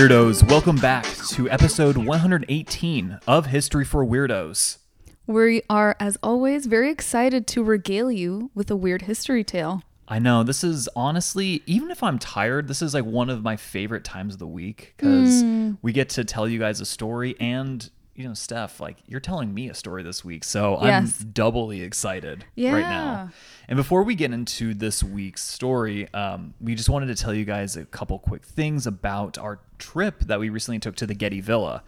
Weirdos, welcome back to episode 118 of History for Weirdos. We are, as always, very excited to regale you with a weird history tale. I know this is honestly, even if I'm tired, this is like one of my favorite times of the week because Mm. we get to tell you guys a story and. You know, Steph, like you're telling me a story this week, so Yes. I'm doubly excited right now. And before we get into this week's story, um, we just wanted to tell you guys a couple quick things about our trip that we recently took to the Getty Villa,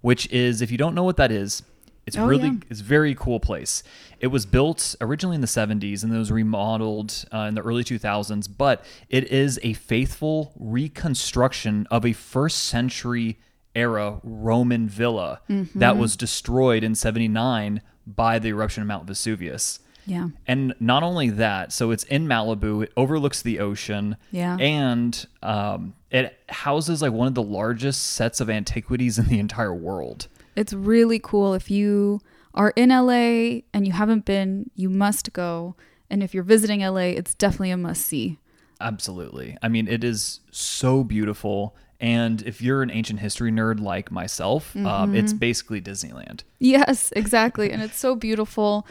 which is, if you don't know what that is, it's Oh, really yeah. it's a very cool place. It was built originally in the 70s and then was remodeled uh, in the early 2000s, but it is a faithful reconstruction of a first century era Roman villa Mm-hmm. that was destroyed in 79 by the eruption of Mount Vesuvius. Yeah. And not only that, so it's in Malibu, it overlooks the ocean. Yeah. And um, it houses like one of the largest sets of antiquities in the entire world. It's really cool. If you are in LA and you haven't been, you must go. And if you're visiting LA, it's definitely a must see. Absolutely. I mean, it is so beautiful. And if you're an ancient history nerd like myself, um, it's Mm-hmm. basically Disneyland. Yes, exactly. and it's so beautiful.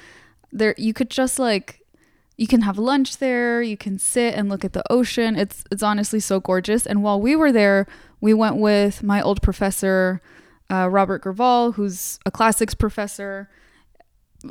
There you could just like you can have lunch there, you can sit and look at the ocean. It's it's honestly so gorgeous. And while we were there, we went with my old professor, uh, Robert Gerval, who's a classics professor,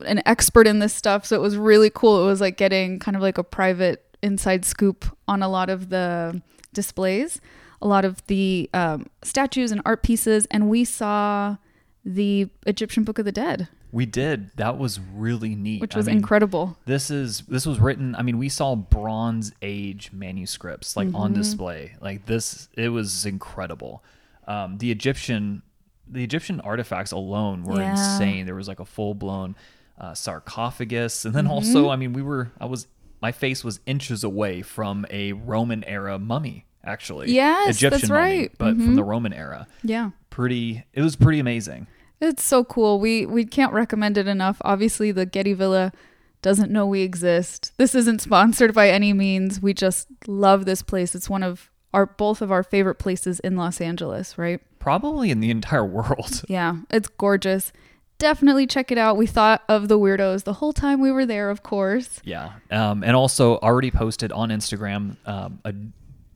an expert in this stuff. So it was really cool. It was like getting kind of like a private inside scoop on a lot of the displays, a lot of the um, statues and art pieces, and we saw the Egyptian Book of the Dead, We did. That was really neat. which I was mean, incredible. This is this was written. I mean, we saw Bronze Age manuscripts like on Mm-hmm. display. Like this, it was incredible. Um, the Egyptian, the Egyptian artifacts alone were Yeah. insane. There was like a full blown uh, sarcophagus, and then Mm-hmm. also, I mean, we were. I was. My face was inches away from a Roman era mummy. Actually, Yes, that's Egyptian mummy, right. but from Mhm. the Roman era. Yeah. Pretty. It was pretty amazing. It's so cool. We we can't recommend it enough. Obviously, the Getty Villa doesn't know we exist. This isn't sponsored by any means. We just love this place. It's one of our both of our favorite places in Los Angeles, right? Probably in the entire world. Yeah, it's gorgeous. Definitely check it out. We thought of the weirdos the whole time we were there, of course. Yeah. Um, and also already posted on Instagram um, a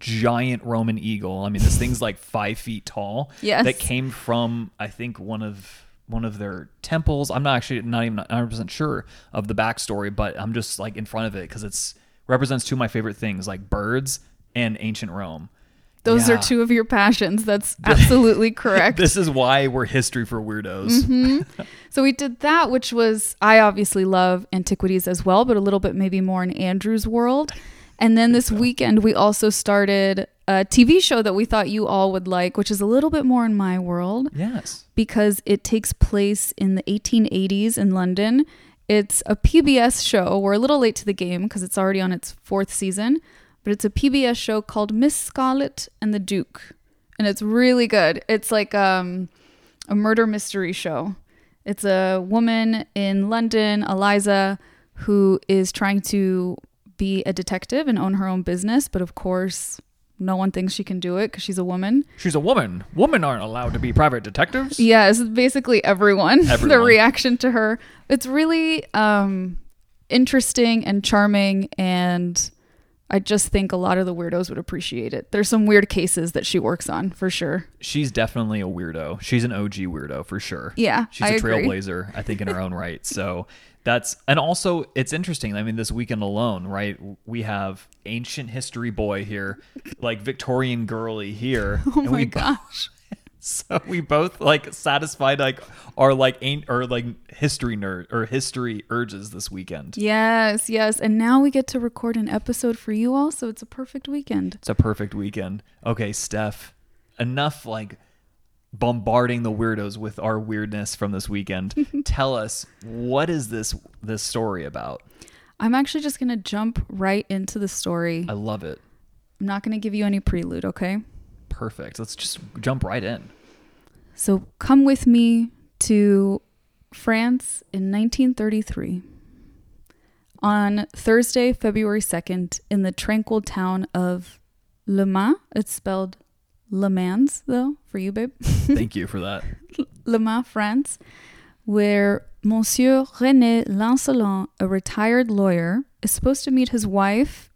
giant Roman eagle. I mean, this thing's like five feet tall. Yes. That came from I think one of one of their temples. I'm not actually not even 100 percent sure of the backstory, but I'm just like in front of it because it's represents two of my favorite things, like birds and ancient Rome. Those Yeah. are two of your passions. That's absolutely correct. This is why we're history for weirdos. Mm-hmm. So we did that, which was I obviously love antiquities as well, but a little bit maybe more in Andrew's world. And then this weekend we also started a TV show that we thought you all would like, which is a little bit more in my world Yes. because it takes place in the 1880s in London. It's a PBS show. We're a little late to the game because it's already on its fourth season, but it's a PBS show called Miss Scarlet and the Duke, and it's really good. It's like um, a murder mystery show. It's a woman in London, Eliza, who is trying to be a detective and own her own business, but of course, no one thinks she can do it because she's a woman. She's a woman. Women aren't allowed to be private detectives. Yes, basically everyone. the reaction to her. It's really um, interesting and charming and I just think a lot of the weirdos would appreciate it. There's some weird cases that she works on for sure. She's definitely a weirdo. She's an OG weirdo for sure. Yeah, She's I a agree. trailblazer, I think, in her own right. So that's, and also it's interesting. I mean, this weekend alone, right? We have ancient history boy here, like Victorian girly here. Oh my we gosh. So we both like satisfied like our like ain't or like history nerd or history urges this weekend. Yes, yes. And now we get to record an episode for you all, so it's a perfect weekend. It's a perfect weekend. Okay, Steph, enough like bombarding the weirdos with our weirdness from this weekend. Tell us what is this this story about? I'm actually just going to jump right into the story. I love it. I'm not going to give you any prelude, okay? Perfect. Let's just jump right in. So come with me to France in 1933. On Thursday, February 2nd, in the tranquil town of Le Mans, it's spelled Le Mans, though, for you, babe. Thank you for that. Le Mans, France, where Monsieur René Lancelin, a retired lawyer, is supposed to meet his wife,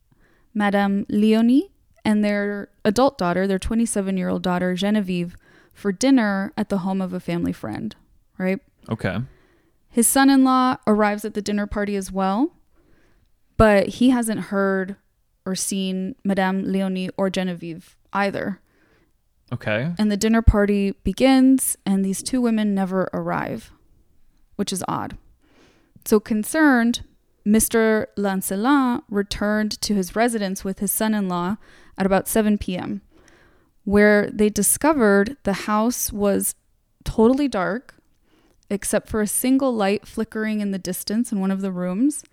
Madame Leonie, and their adult daughter, their 27 year old daughter, Genevieve, for dinner at the home of a family friend, right? Okay. His son in law arrives at the dinner party as well, but he hasn't heard or seen Madame Leonie or Genevieve either. Okay. And the dinner party begins, and these two women never arrive, which is odd. So, concerned, Mr. Lancelin returned to his residence with his son in law at about 7 p.m., where they discovered the house was totally dark, except for a single light flickering in the distance in one of the rooms.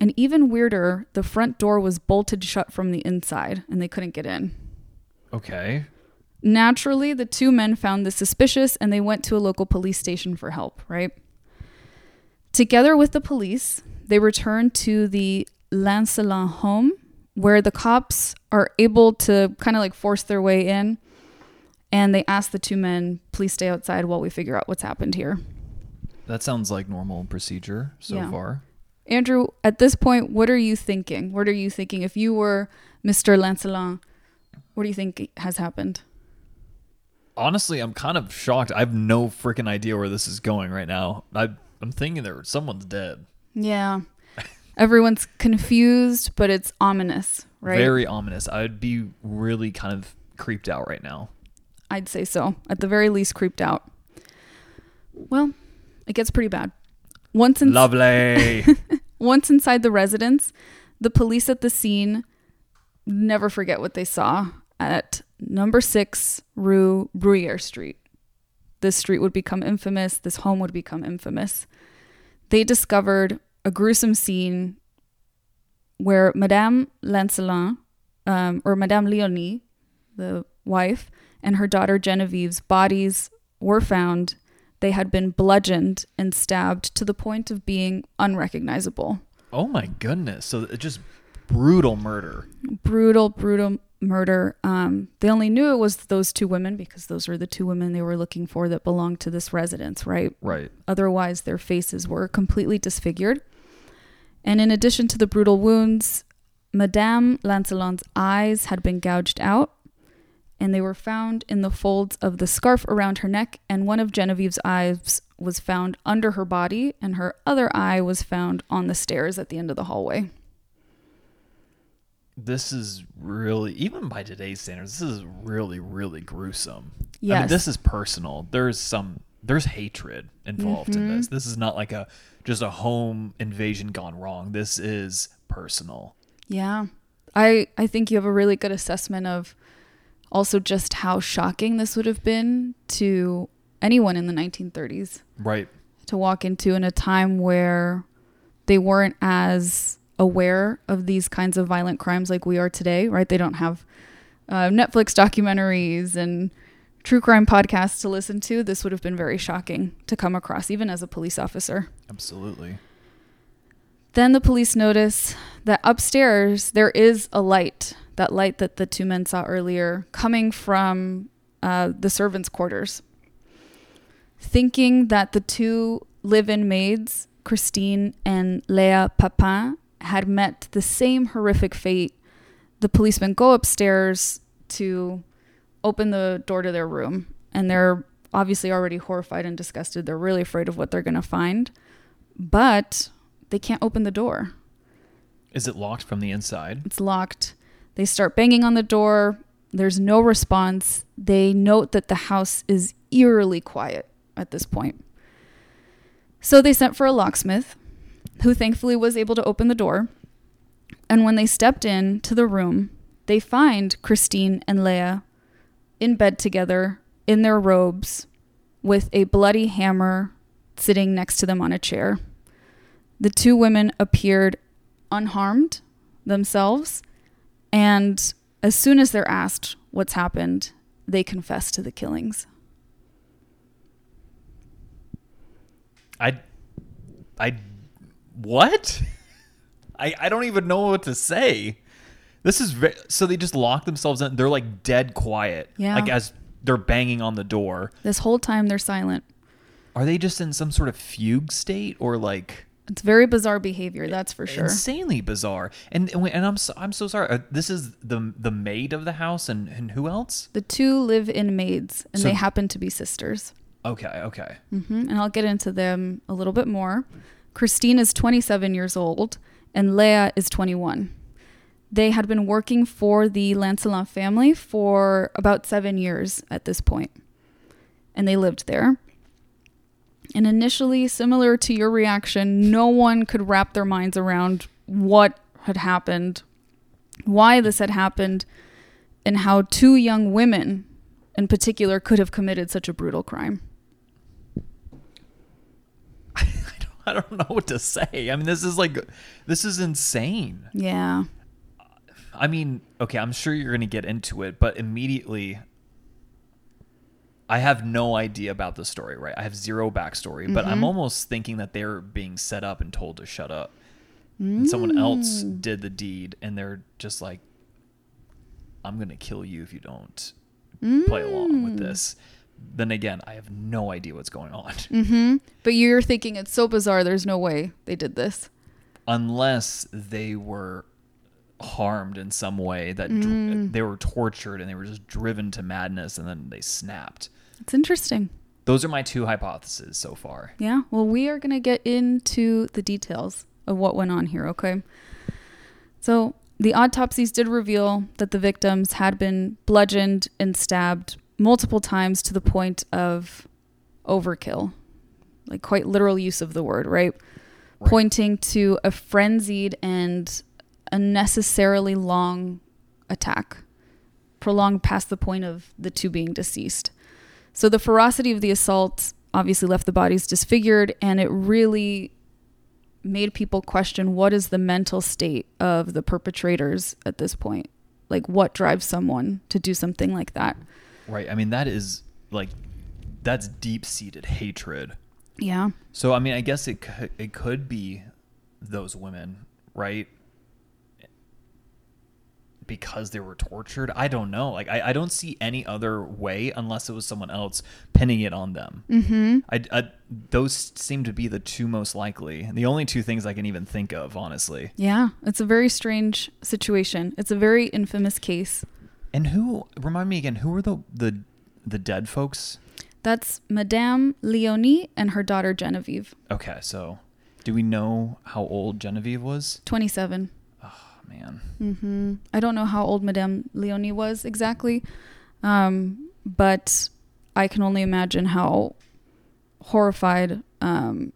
And even weirder, the front door was bolted shut from the inside, and they couldn't get in. Okay. Naturally, the two men found this suspicious and they went to a local police station for help, right? Together with the police, they returned to the Lancelin home where the cops are able to kind of like force their way in and they ask the two men, please stay outside while we figure out what's happened here. That sounds like normal procedure so Yeah. far. Andrew, at this point, what are you thinking? What are you thinking? If you were Mr. Lancelin, what do you think has happened? Honestly, I'm kind of shocked. I have no freaking idea where this is going right now. I, I'm thinking there someone's dead. Yeah. Everyone's confused, but it's ominous, right? Very ominous. I'd be really kind of creeped out right now. I'd say so. At the very least, creeped out. Well, it gets pretty bad. Once in- Lovely. once inside the residence, the police at the scene never forget what they saw at number six Rue Bruyere Street. This street would become infamous. This home would become infamous. They discovered a gruesome scene where Madame Lancelin, um, or Madame Leonie, the wife, and her daughter Genevieve's bodies were found. They had been bludgeoned and stabbed to the point of being unrecognizable. oh my goodness. So it just brutal murder. Brutal, brutal murder. Um, they only knew it was those two women because those were the two women they were looking for that belonged to this residence, right? Right. Otherwise, their faces were completely disfigured. And in addition to the brutal wounds, Madame Lancelin's eyes had been gouged out, and they were found in the folds of the scarf around her neck, and one of Genevieve's eyes was found under her body, and her other eye was found on the stairs at the end of the hallway. This is really, even by today's standards, this is really, really gruesome. I mean, this is personal. There's some, there's hatred involved in Mm-hmm. this. This is not like a, just a home invasion gone wrong. This is personal. Yeah. I I think you have a really good assessment of also just how shocking this would have been to anyone in the 1930s Right. to walk into in a time where they weren't as aware of these kinds of violent crimes like we are today, right? They don't have uh, Netflix documentaries and true crime podcasts to listen to. This would have been very shocking to come across, even as a police officer. Absolutely. Then the police notice that upstairs there is a light, that light that the two men saw earlier, coming from uh, the servants' quarters. Thinking that the two live in maids, Christine and Léa Papin, had met the same horrific fate the policemen go upstairs to open the door to their room, and they're obviously already horrified and disgusted. They're really afraid of what they're going to find, but they can't open the door. Is it locked from the inside? It's locked. They start banging on the door. There's no response. They note that the house is eerily quiet at this point. So they sent for a locksmith, who thankfully was able to open the door. And when they stepped in to the room, they find Christine and Léa in bed together in their robes with a bloody hammer sitting next to them on a chair. The two women appeared unharmed themselves, and as soon as they're asked what's happened, they confess to the killings. I, I, what? I I don't even know what to say. This is ve- so they just lock themselves in. They're like dead quiet. Yeah. Like as they're banging on the door. This whole time they're silent. Are they just in some sort of fugue state or like It's very bizarre behavior, that's for sure. insanely bizarre? And and, and I'm so, I'm so sorry. Uh, This is the the maid of the house and and who else? The two live in maids, and So- they happen to be sisters. Okay, okay. hmm And I'll get into them a little bit more. Christine is 27 years old, and Léa is 21. They had been working for the Lancelin family for about seven years at this point, and they lived there. And initially, similar to your reaction, no one could wrap their minds around what had happened, why this had happened, and how two young women in particular could have committed such a brutal crime. I don't know what to say. I mean, this is like this is insane. Yeah. I mean, okay, I'm sure you're going to get into it, but immediately I have no idea about the story, right? I have zero backstory, but I'm mm-hmm. almost thinking that they're being set up and told to shut up. And someone else mm. did the deed, and they're just like, I'm going to kill you if you don't play along with mm. this. Then again, I have no idea what's going on. Mm-hmm. But you're thinking it's so bizarre, there's no way they did this. unless they were harmed in some way that dr- they were tortured and they were just driven to madness and then they snapped It's interesting. those are my two hypotheses so far Yeah. Well, we are going to get into the details of what went on here, okay? So, the autopsies did reveal that the victims had been bludgeoned and stabbed multiple times to the point of overkill. Like, quite literal use of the word, right? Right. Pointing to a frenzied and unnecessarily long attack, prolonged past the point of the two being deceased. So the ferocity of the assault obviously left the bodies disfigured, and it really made people question what is the mental state of the perpetrators at this point? Like, what drives someone to do something like that? Right i mean that is like that's deep-seated hatred Yeah. so i mean i guess it could, it could be those women right because they were tortured i don't know like i, I don't see any other way unless it was someone else pinning it on them mm-hmm. I, I those seem to be the two most likely the only two things i can even think of honestly Yeah. It's a very strange situation. It's a very infamous case. And who remind me again who were the the the dead folks That's Madame Leonie and her daughter Genevieve, okay so do we know how old genevieve was 27. oh man Mm-hmm. I don't know how old Madame Leonie was exactly, um, but I can only imagine how horrified um,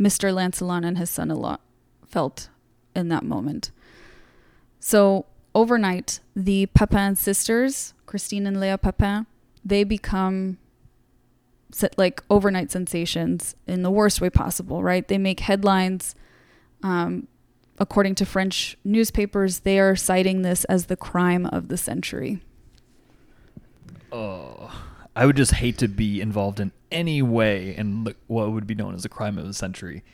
Mr. Lancelin and his son-in-law felt in that moment. So overnight, the Papin sisters, Christine and Léa Papin, they become like overnight sensations in the worst way possible, right? They make headlines. Um, according to French newspapers, they are citing this as the crime of the century. Oh, I would just hate to be involved in any way in what would be known as a crime of the century.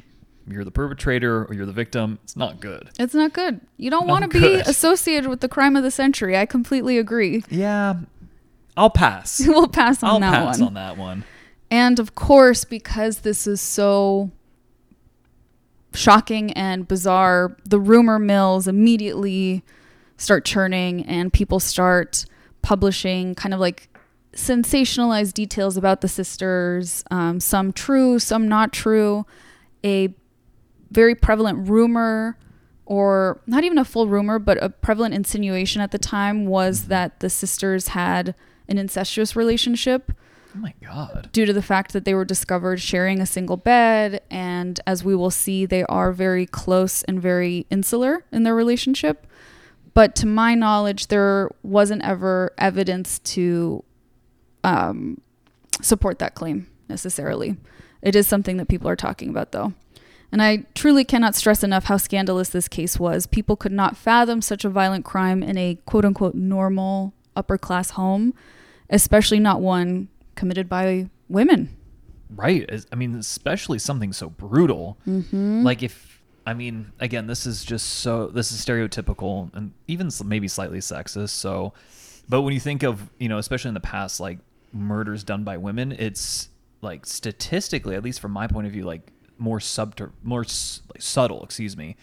You're the perpetrator or you're the victim. It's not good. It's not good. You don't want to be associated with the crime of the century. I completely agree. Yeah, I'll pass. we'll pass on I'll that pass one. on that one. And of course, because this is so shocking and bizarre, the rumor mills immediately start churning and people start publishing kind of like sensationalized details about the sisters, um, some true, some not true. A very prevalent rumor, or not even a full rumor, but a prevalent insinuation at the time was that the sisters had an incestuous relationship Oh my god. due to the fact that they were discovered sharing a single bed. And as we will see, they are very close and very insular in their relationship. But to my knowledge, there wasn't ever evidence to um, support that claim necessarily. It is something that people are talking about, though. And I truly cannot stress enough how scandalous this case was. People could not fathom such a violent crime in a quote unquote normal upper class home, especially not one committed by women. Right. I mean, especially something so brutal. Mm-hmm. Like if I mean, again, this is just so this is stereotypical and even maybe slightly sexist. So, but when you think of you know, especially in the past, like murders done by women, it's like statistically, at least from my point of view, like more subter, more s- like subtle. Excuse me.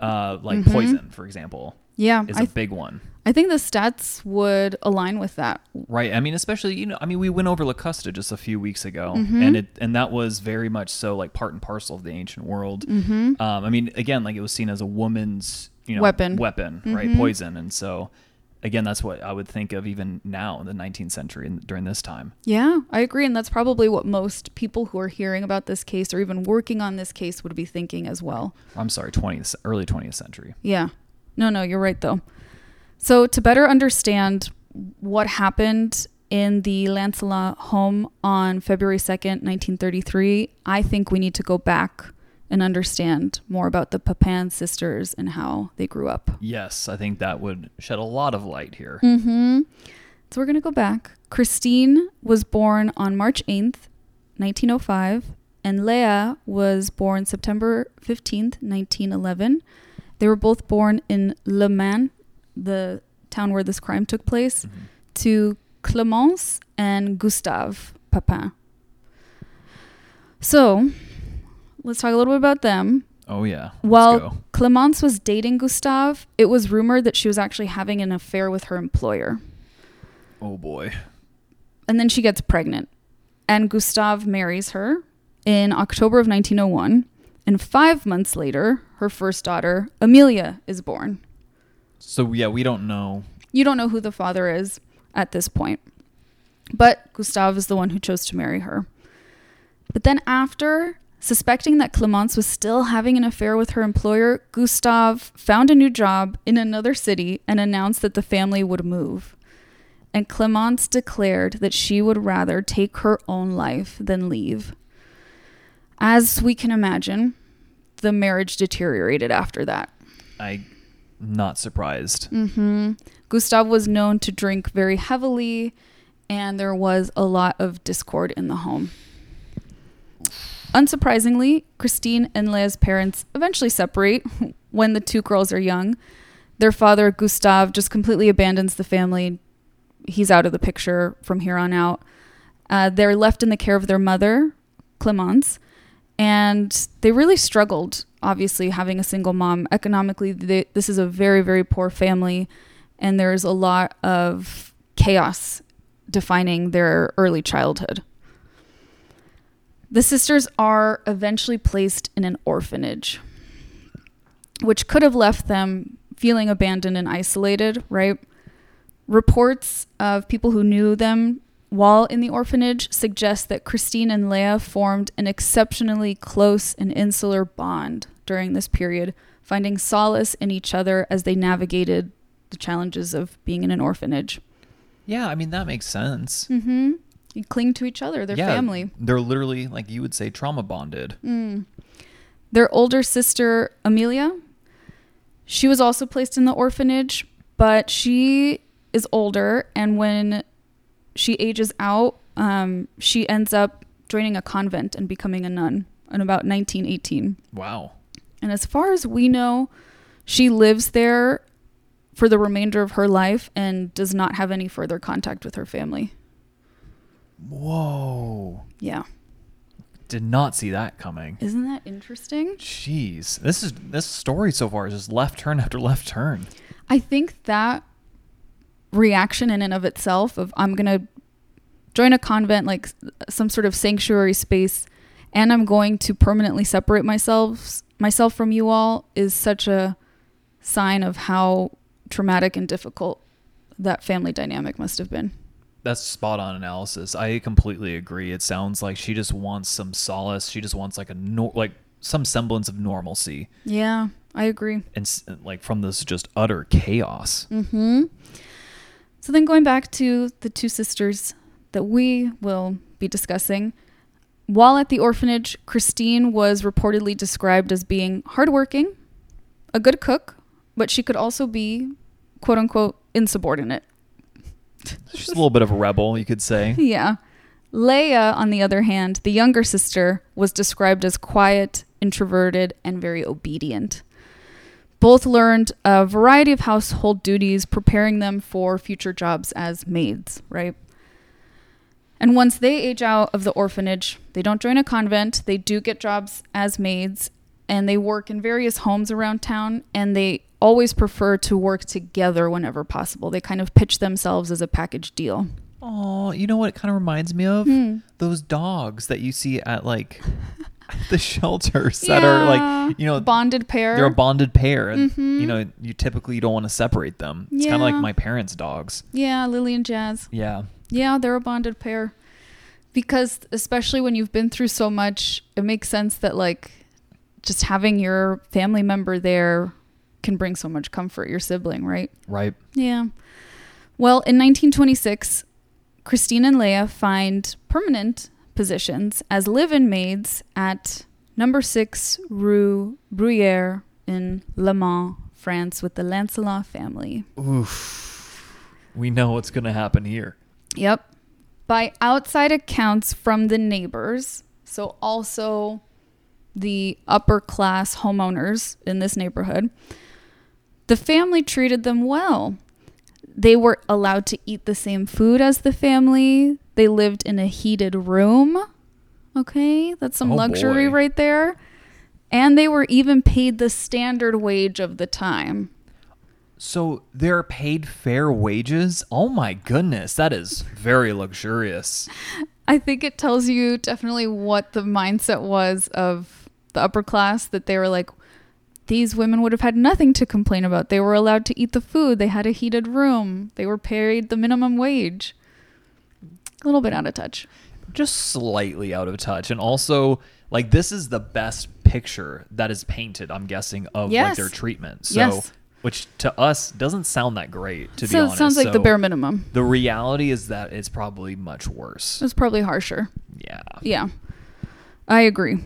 Uh, like poison, for example, Yeah, is Mm-hmm. A th- big one. I think the stats would align with that. Right. I mean, especially you know, I mean, we went over Locusta just a few weeks ago, Mm-hmm. and it and that was very much so like part and parcel of the ancient world. Um, I mean, again, like it was seen as a woman's you know Weapon. weapon, right? Poison, and so again, that's what I would think of even now in the 19th century and during this time. Yeah, I agree. And that's probably what most people who are hearing about this case or even working on this case would be thinking as well. I'm sorry, 20th, early 20th century. Yeah. No, no, you're right, though. So, to better understand what happened in the Lancelin home on February 2nd, 1933, I think we need to go back and understand more about the Papin sisters and how they grew up. Yes, I think that would shed a lot of light here. Mm-hmm. So we're going to go back. Christine was born on March 8th, 1905, and Léa was born September 15th, 1911. They were both born in Le Mans, the town where this crime took place, to Clemence and Gustave Papin. So, let's talk a little bit about them. Oh yeah. While. Clemence was dating Gustave, it was rumored that she was actually having an affair with her employer. Oh boy. And then she gets pregnant. And Gustave marries her in October of 1901. And five months later, her first daughter, Amelia, is born. So yeah, we don't know. You don't know who the father is at this point. But Gustave is the one who chose to marry her. But then, after suspecting that Clemence was still having an affair with her employer, Gustave found a new job in another city and announced that the family would move. And Clemence declared that she would rather take her own life than leave. As we can imagine, the marriage deteriorated after that. I not surprised. Mm-hmm. Gustav was known to drink very heavily, and there was a lot of discord in the home. Unsurprisingly, Christine and Léa's parents eventually separate when the two girls are young. Their father, Gustav, just completely abandons the family. He's out of the picture from here on out. Uh, they're left in the care of their mother, Clemence, and they really struggled, obviously, having a single mom. Economically, they, this is a very, very poor family, and there's a lot of chaos defining their early childhood. The sisters are eventually placed in an orphanage, which could have left them feeling abandoned and isolated, right? Reports of people who knew them while in the orphanage suggest that Christine and Leah formed an exceptionally close and insular bond during this period, finding solace in each other as they navigated the challenges of being in an orphanage. Yeah, I mean that makes sense. Mm-hmm. You cling to each other, their yeah, family. They're literally like you would say trauma bonded. Mm. Their older sister, Amelia, she was also placed in the orphanage, but she is older, and when she ages out, um, she ends up joining a convent and becoming a nun in about 1918. Wow. And as far as we know, she lives there for the remainder of her life and does not have any further contact with her family. Whoa. Yeah. Did not see that coming. Isn't that interesting? Jeez. This is this story so far is just left turn after left turn. I think that reaction in and of itself of I'm going to join a convent like some sort of sanctuary space and I'm going to permanently separate myself myself from you all is such a sign of how traumatic and difficult that family dynamic must have been. That's spot on analysis. I completely agree. It sounds like she just wants some solace. She just wants like a nor- like some semblance of normalcy, Yeah, I agree. and s- like from this just utter chaos. Mm-hmm. So then going back to the two sisters that we will be discussing. While at the orphanage, Christine was reportedly described as being hardworking, a good cook, but she could also be quote unquote insubordinate. She's a little bit of a rebel, you could say. Yeah. Léa, on the other hand, the younger sister, was described as quiet, introverted, and very obedient. Both learned a variety of household duties, preparing them for future jobs as maids, right? And once they age out of the orphanage, they don't join a convent, they do get jobs as maids, and they work in various homes around town, and they always prefer to work together whenever possible. They kind of pitch themselves as a package deal. Oh, you know what it kind of reminds me of? Hmm. Those dogs that you see at like the shelters that are like, you know, bonded pair. they're a bonded pair. And, Mhm. You know, you typically don't want to separate them. It's kind of like my parents' dogs. yeah, Lily and Jazz. Yeah. Yeah, they're a bonded pair. Because especially when you've been through so much, it makes sense that like just having your family member there can bring so much comfort your sibling, right? Right. Yeah. Well, in 1926, Christine and Léa find permanent positions as live-in maids at number 6 Rue Bruyère in Le Mans, France with the Lancelin family. Oof. We know what's going to happen here. Yep. By outside accounts from the neighbors, so also the upper class homeowners in this neighborhood, the family treated them well. They were allowed to eat the same food as the family. They lived in a heated room. Okay, that's some Oh, luxury boy. right there. And they were even paid the standard wage of the time. So they're paid fair wages? Oh my goodness. That is very luxurious. I think it tells you definitely what the mindset was of the upper class that they were like, these women would have had nothing to complain about. They were allowed to eat the food, they had a heated room, they were paid the minimum wage. A little bit out of touch. Just slightly out of touch. And also, like, this is the best picture that is painted, I'm guessing, of like their treatment. So, Yes. which to us doesn't sound that great, to be so it honest. sounds like the bare minimum. The reality is that it's probably much worse. It's probably harsher. Yeah. Yeah. I agree.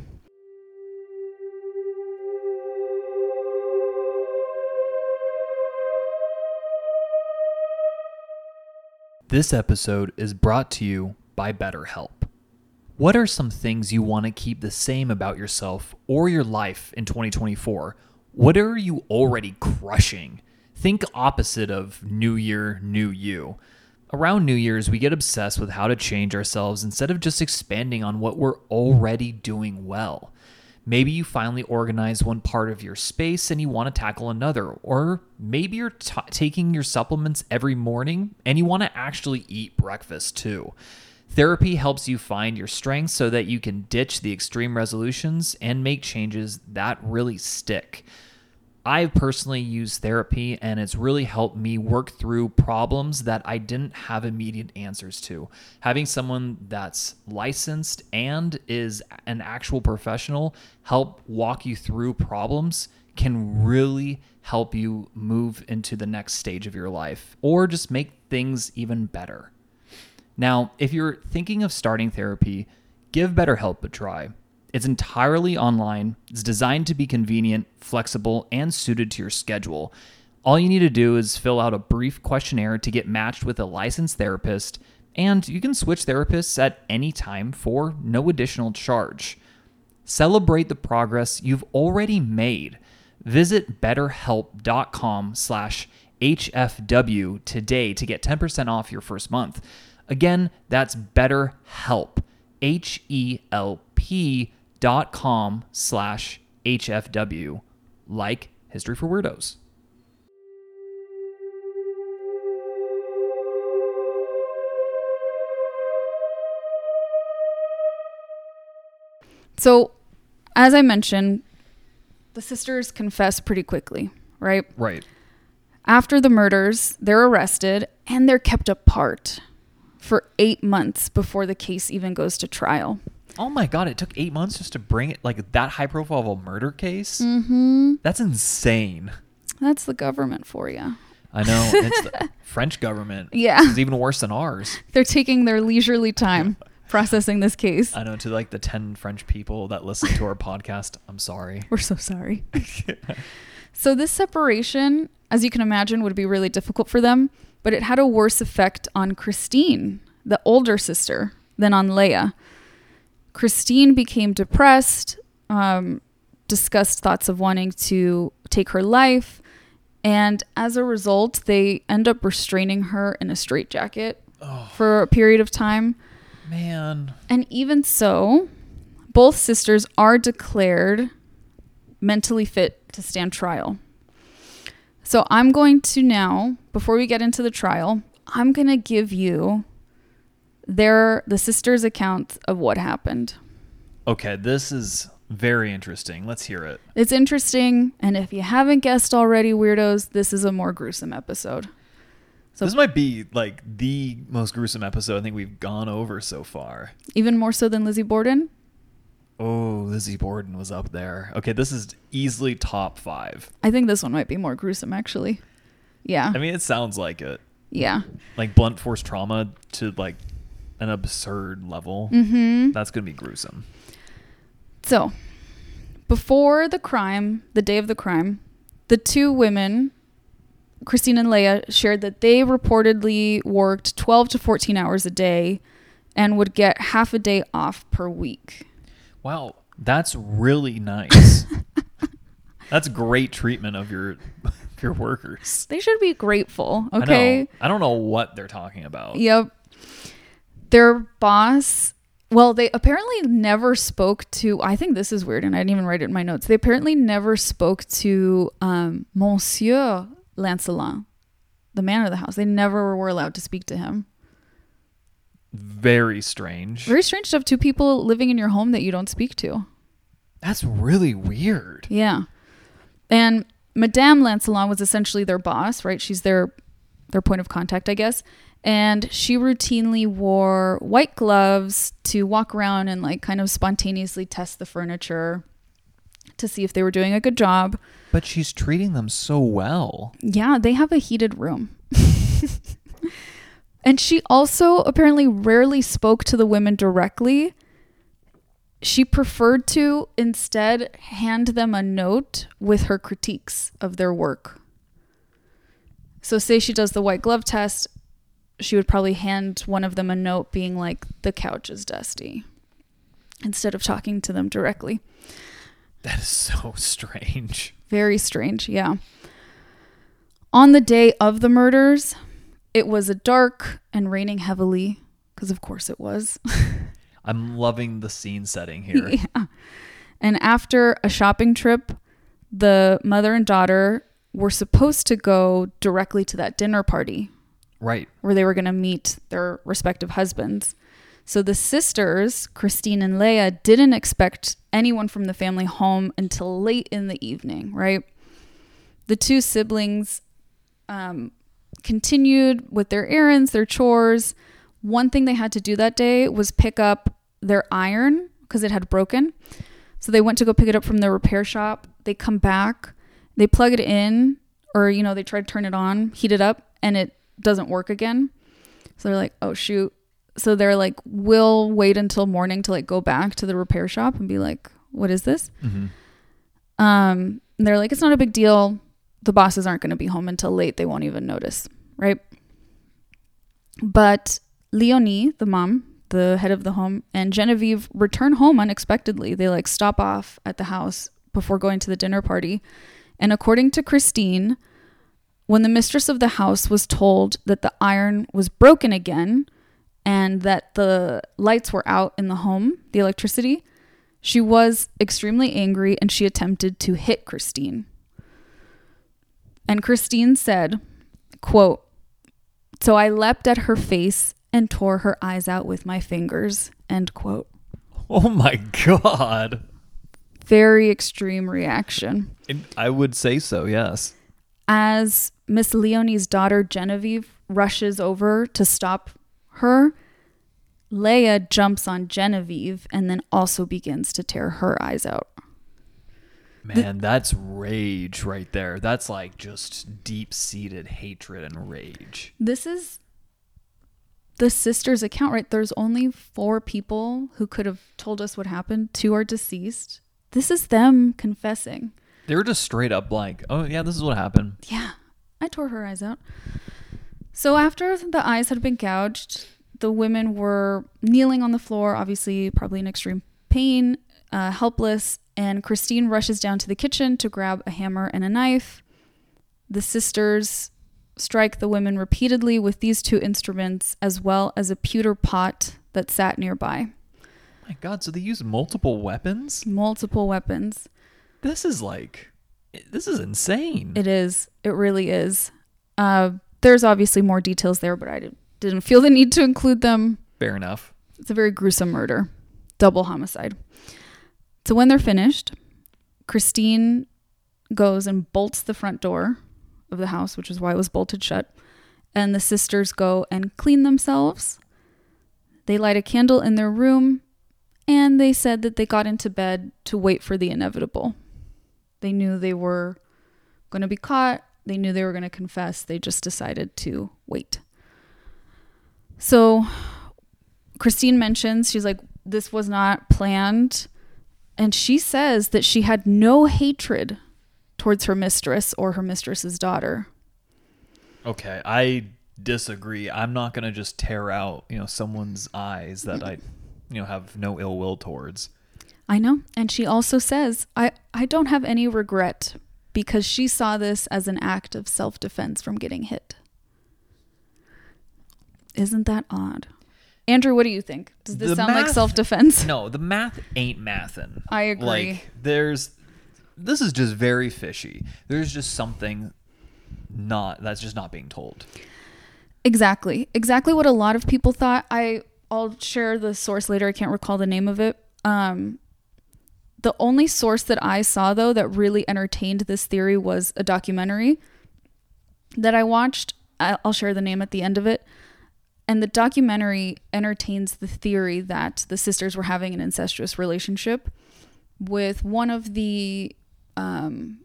This episode is brought to you by BetterHelp. What are some things you want to keep the same about yourself or your life in 2024? What are you already crushing? Think opposite of New Year, New You. Around New Year's, we get obsessed with how to change ourselves instead of just expanding on what we're already doing well. Maybe you finally organize one part of your space and you want to tackle another. Or maybe you're t- taking your supplements every morning and you want to actually eat breakfast too. Therapy helps you find your strengths so that you can ditch the extreme resolutions and make changes that really stick. I've personally used therapy and it's really helped me work through problems that I didn't have immediate answers to. Having someone that's licensed and is an actual professional help walk you through problems can really help you move into the next stage of your life or just make things even better. Now, if you're thinking of starting therapy, give BetterHelp a try. It's entirely online, it's designed to be convenient, flexible, and suited to your schedule. All you need to do is fill out a brief questionnaire to get matched with a licensed therapist, and you can switch therapists at any time for no additional charge. Celebrate the progress you've already made. Visit betterhelp.com slash HFW today to get 10% off your first month. Again, that's betterhelp, H-E-L-P dot com slash HFW, like History for Weirdos. So, as I mentioned, the sisters confess pretty quickly, right? Right. After the murders, they're arrested and they're kept apart for eight months before the case even goes to trial. Oh my god! It took eight months just to bring it like that high profile of a murder case. Mm-hmm. That's insane. That's the government for you. I know it's the French government. Yeah. it's even worse than ours. They're taking their leisurely time processing this case. I know to like the ten French people that listen to our podcast. I'm sorry. We're so sorry. so, this separation, as you can imagine, would be really difficult for them, but it had a worse effect on Christine, the older sister, than on Léa. Christine became depressed, um, discussed thoughts of wanting to take her life, and as a result, they end up restraining her in a straitjacket for a period of time. Man, And even so, both sisters are declared mentally fit to stand trial. So I'm going to now, before we get into the trial, I'm going to give you their the sisters' account of what happened. okay, this is very interesting. Let's hear it. It's interesting, and if you haven't guessed already, weirdos, this is a more gruesome episode. So- this might be like the most gruesome episode I think we've gone over so far. Even more so than Lizzie Borden. Oh, Lizzie Borden was up there. Okay, this is easily top five. I think this one might be more gruesome, actually. Yeah. I mean, it sounds like it. yeah. Like blunt force trauma to like an absurd level. Mm-hmm. That's gonna be gruesome. So, before the crime, the day of the crime, the two women, Christine and Léa, shared that they reportedly worked 12 to 14 hours a day and would get half a day off per week. Wow, that's really nice. that's great treatment of your your workers. They should be grateful, I okay? I don't know what they're talking about. Yep. Their boss, well, they apparently never spoke to, I think this is weird, and I didn't even write it in my notes. They apparently never spoke to um, Monsieur Lancelin, the man of the house. They never were allowed to speak to him. Very strange. Very strange to have two people living in your home that you don't speak to. That's really weird. Yeah. And Madame Lancelin was essentially their boss, right? She's their their point of contact, I guess. And she routinely wore white gloves to walk around and like kind of spontaneously test the furniture to see if they were doing a good job. But she's treating them so well. Yeah, they have a heated room. and she also apparently rarely spoke to the women directly. She preferred to instead hand them a note with her critiques of their work. So, say she does the white glove test, she would probably hand one of them a note being like, the couch is dusty, instead of talking to them directly. That is so strange. Very strange, yeah. On the day of the murders, it was a dark and raining heavily, because of course it was. I'm loving the scene setting here. yeah. And after a shopping trip, the mother and daughter were supposed to go directly to that dinner party Right. where they were going to meet their respective husbands. So the sisters, Christine and Léa, didn't expect anyone from the family home until late in the evening, right? The two siblings um, continued with their errands, their chores. One thing they had to do that day was pick up their iron because it had broken. So they went to go pick it up from the repair shop. They come back, they plug it in, or, you know, they try to turn it on, heat it up, and it doesn't work again. So they're like, oh, shoot. So they're like, we'll wait until morning to like go back to the repair shop and be like, what is this? Mhm. Um, and they're like, it's not a big deal. The bosses aren't going to be home until late. They won't even notice, right? But Leonie, the mom, the head of the home, and Genevieve return home unexpectedly. They like stop off at the house before going to the dinner party. And according to Christine, when the mistress of the house was told that the iron was broken again and that the lights were out in the home, the electricity, she was extremely angry and she attempted to hit Christine. And Christine said, quote, So I leapt at her face and tore her eyes out with my fingers, end quote. Oh Oh my god. Very extreme reaction. I would say so, yes. As Miss Leonie's daughter Genevieve rushes over to stop her, Léa jumps on Genevieve and then also begins to tear her eyes out. Man, that's rage right there. That's like just deep seated hatred and rage. This is the sister's account, right? There's only four people who could have told us what happened. Two are deceased. This is them confessing. They were just straight up like, oh, yeah, this is what happened. Yeah, I tore her eyes out. So after the eyes had been gouged, the women were kneeling on the floor, obviously, probably in extreme pain, uh, helpless, and Christine rushes down to the kitchen to grab a hammer and a knife. The sisters strike the women repeatedly with these two instruments, as well as a pewter pot that sat nearby. My God, so they use multiple weapons? Multiple weapons. This is like, this is insane. It is. It really is. Uh, there's obviously more details there, but I did, didn't feel the need to include them. Fair enough. It's a very gruesome murder, double homicide. So when they're finished, Christine goes and bolts the front door of the house, which is why it was bolted shut. And the sisters go and clean themselves. They light a candle in their room, and they said that they got into bed to wait for the inevitable. They knew they were going to be caught, they knew they were going to confess. They just decided to wait. So Christine mentions, she's like, this was not planned. And she says that she had no hatred towards her mistress or her mistress's daughter. Okay, I disagree. I'm not going to just tear out, you know, someone's eyes that I, you know, have no ill will towards. I know. And she also says, I, I don't have any regret because she saw this as an act of self defense from getting hit. Isn't that odd? Andrew, what do you think? Does this The sound like self defense? No, the math ain't mathin'. I agree. Like, there's, this is just very fishy. There's just something not, that's just not being told. Exactly. Exactly what a lot of people thought. I I'll share the source later. I can't recall the name of it. Um the only source that I saw though that really entertained this theory was a documentary that I watched. I'll share the name at the end of it. And the documentary entertains the theory that the sisters were having an incestuous relationship with one of the um,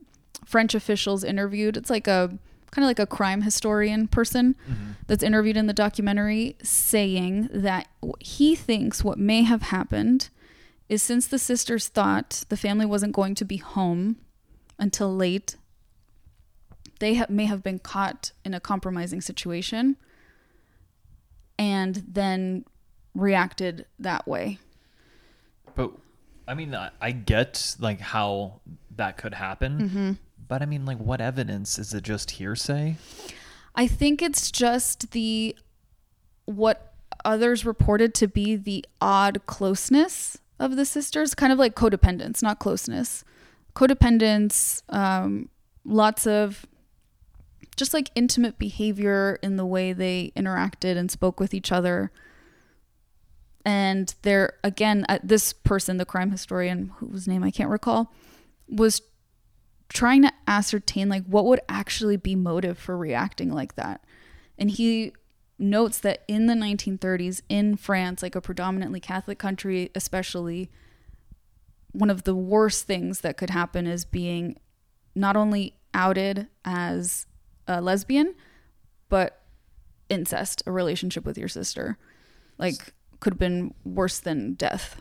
French officials interviewed. It's like a kind of like a crime historian person that's interviewed in the documentary saying that he thinks what may have happened is since the sisters thought the family wasn't going to be home until late, they ha- may have been caught in a compromising situation and then reacted that way. But I mean, I, I get like how that could happen. Mm-hmm. But I mean, like, what evidence is it? Just hearsay? I think it's just the what others reported to be the odd closeness of the sisters, kind of like codependence, not closeness. Codependence, um, lots of just like intimate behavior in the way they interacted and spoke with each other. And there, again, uh, this person, the crime historian, whose name I can't recall, was trying to ascertain like what would actually be motive for reacting like that. And he notes that in the 1930s in France, like a predominantly Catholic country, especially, one of the worst things that could happen is being not only outed as a lesbian, but incest, a relationship with your sister. Like, could have been worse than death.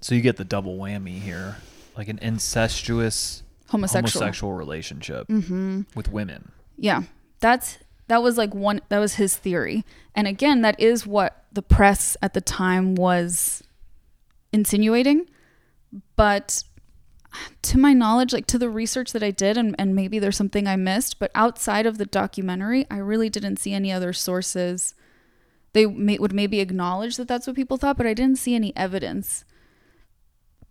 So you get the double whammy here, like an incestuous Homosexual. homosexual relationship mm-hmm. with women. Yeah. That's that was like one that was his theory. And again, that is what the press at the time was insinuating. But to my knowledge, like to the research that I did, and, and maybe there's something I missed, but outside of the documentary, I really didn't see any other sources. They may, would maybe acknowledge that that's what people thought, but I didn't see any evidence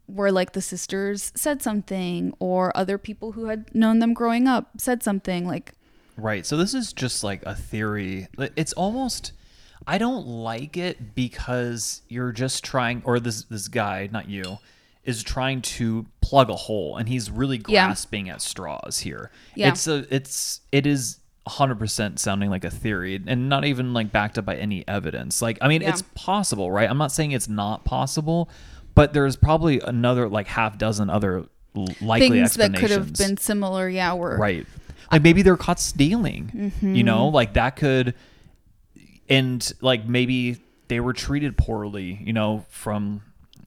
where like the sisters said something or other people who had known them growing up said something like Right. So this is just like a theory. It's almost I don't like it because you're just trying, or this this guy, not you, is trying to plug a hole, and he's really Yeah. grasping at straws here. Yeah. It's a, it's, it is. 100% sounding like a theory and not even like backed up by any evidence. Like I mean Yeah. it's possible, right? I'm not saying it's not possible, but there's probably another like half dozen other likely Things that could have been similar, yeah, were Right. Like maybe they're caught stealing. Mm-hmm. You know, like that could and like maybe they were treated poorly, you know, from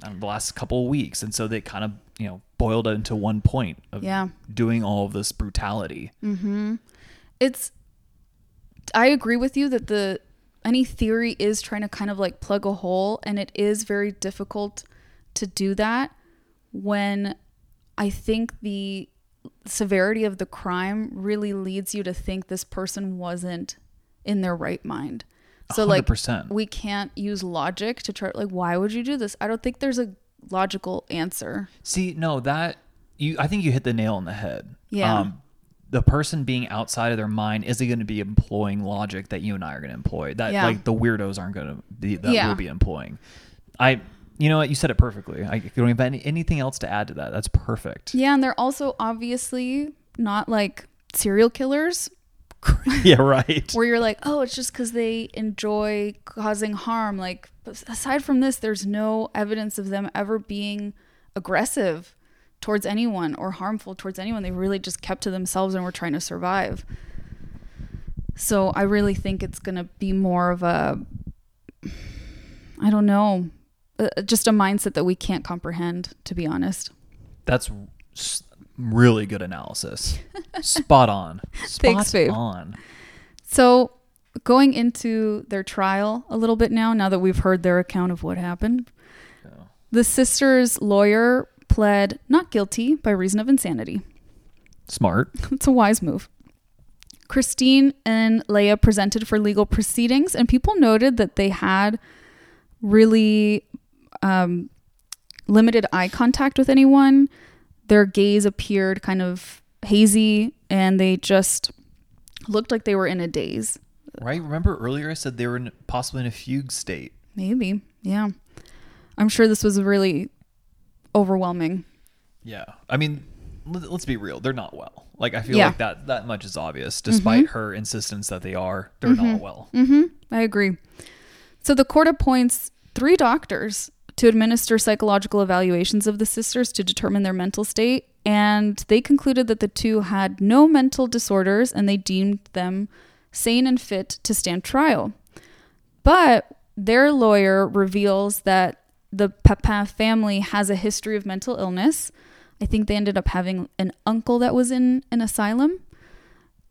know, the last couple of weeks and so they kind of, you know, boiled it into one point of Yeah. doing all of this brutality. it's I agree with you that the any theory is trying to kind of like plug a hole and it is very difficult to do that when I think the severity of the crime really leads you to think this person wasn't in their right mind. So like 100%. we can't use logic to try like why would you do this? I don't think there's a logical answer. See, no, that you I think you hit the nail on the head. Um, Yeah. the person being outside of their mind isn't going to be employing logic that you and I are going to employ. That Yeah. like the weirdos aren't going to be that Yeah. will be employing. I, you know what, you said it perfectly. I don't have any, anything else to add to that. That's perfect. Yeah, and they're also obviously not like serial killers yeah, right. where you're like, oh, it's just because they enjoy causing harm. Like, aside from this, there's no evidence of them ever being aggressive towards anyone or harmful towards anyone. They really just kept to themselves and were trying to survive. So I really think it's going to be more of a, I don't know, uh, just a mindset that we can't comprehend, to be honest. That's s- really good analysis. Spot on. Spot Thanks, babe. on. So, going into their trial a little bit now, now that we've heard their account of what happened, the sister's lawyer pled not guilty by reason of insanity. Smart. It's a wise move. Christine and Léa presented for legal proceedings, and people noted that they had really um, limited eye contact with anyone. Their gaze appeared kind of hazy, and they just looked like they were in a daze. Right? Remember earlier I said they were in, possibly in a fugue state. Maybe. Yeah. I'm sure this was really overwhelming. Yeah. I mean, let- let's be real. They're not well. Like I feel Yeah. like that that much is obvious. Despite her insistence that they are, they're not well. Mm-hmm. I agree. So the court appoints three doctors to administer psychological evaluations of the sisters to determine their mental state. And they concluded that the two had no mental disorders and they deemed them sane and fit to stand trial. But their lawyer reveals that the Papin family has a history of mental illness. I think they ended up having an uncle that was in an asylum.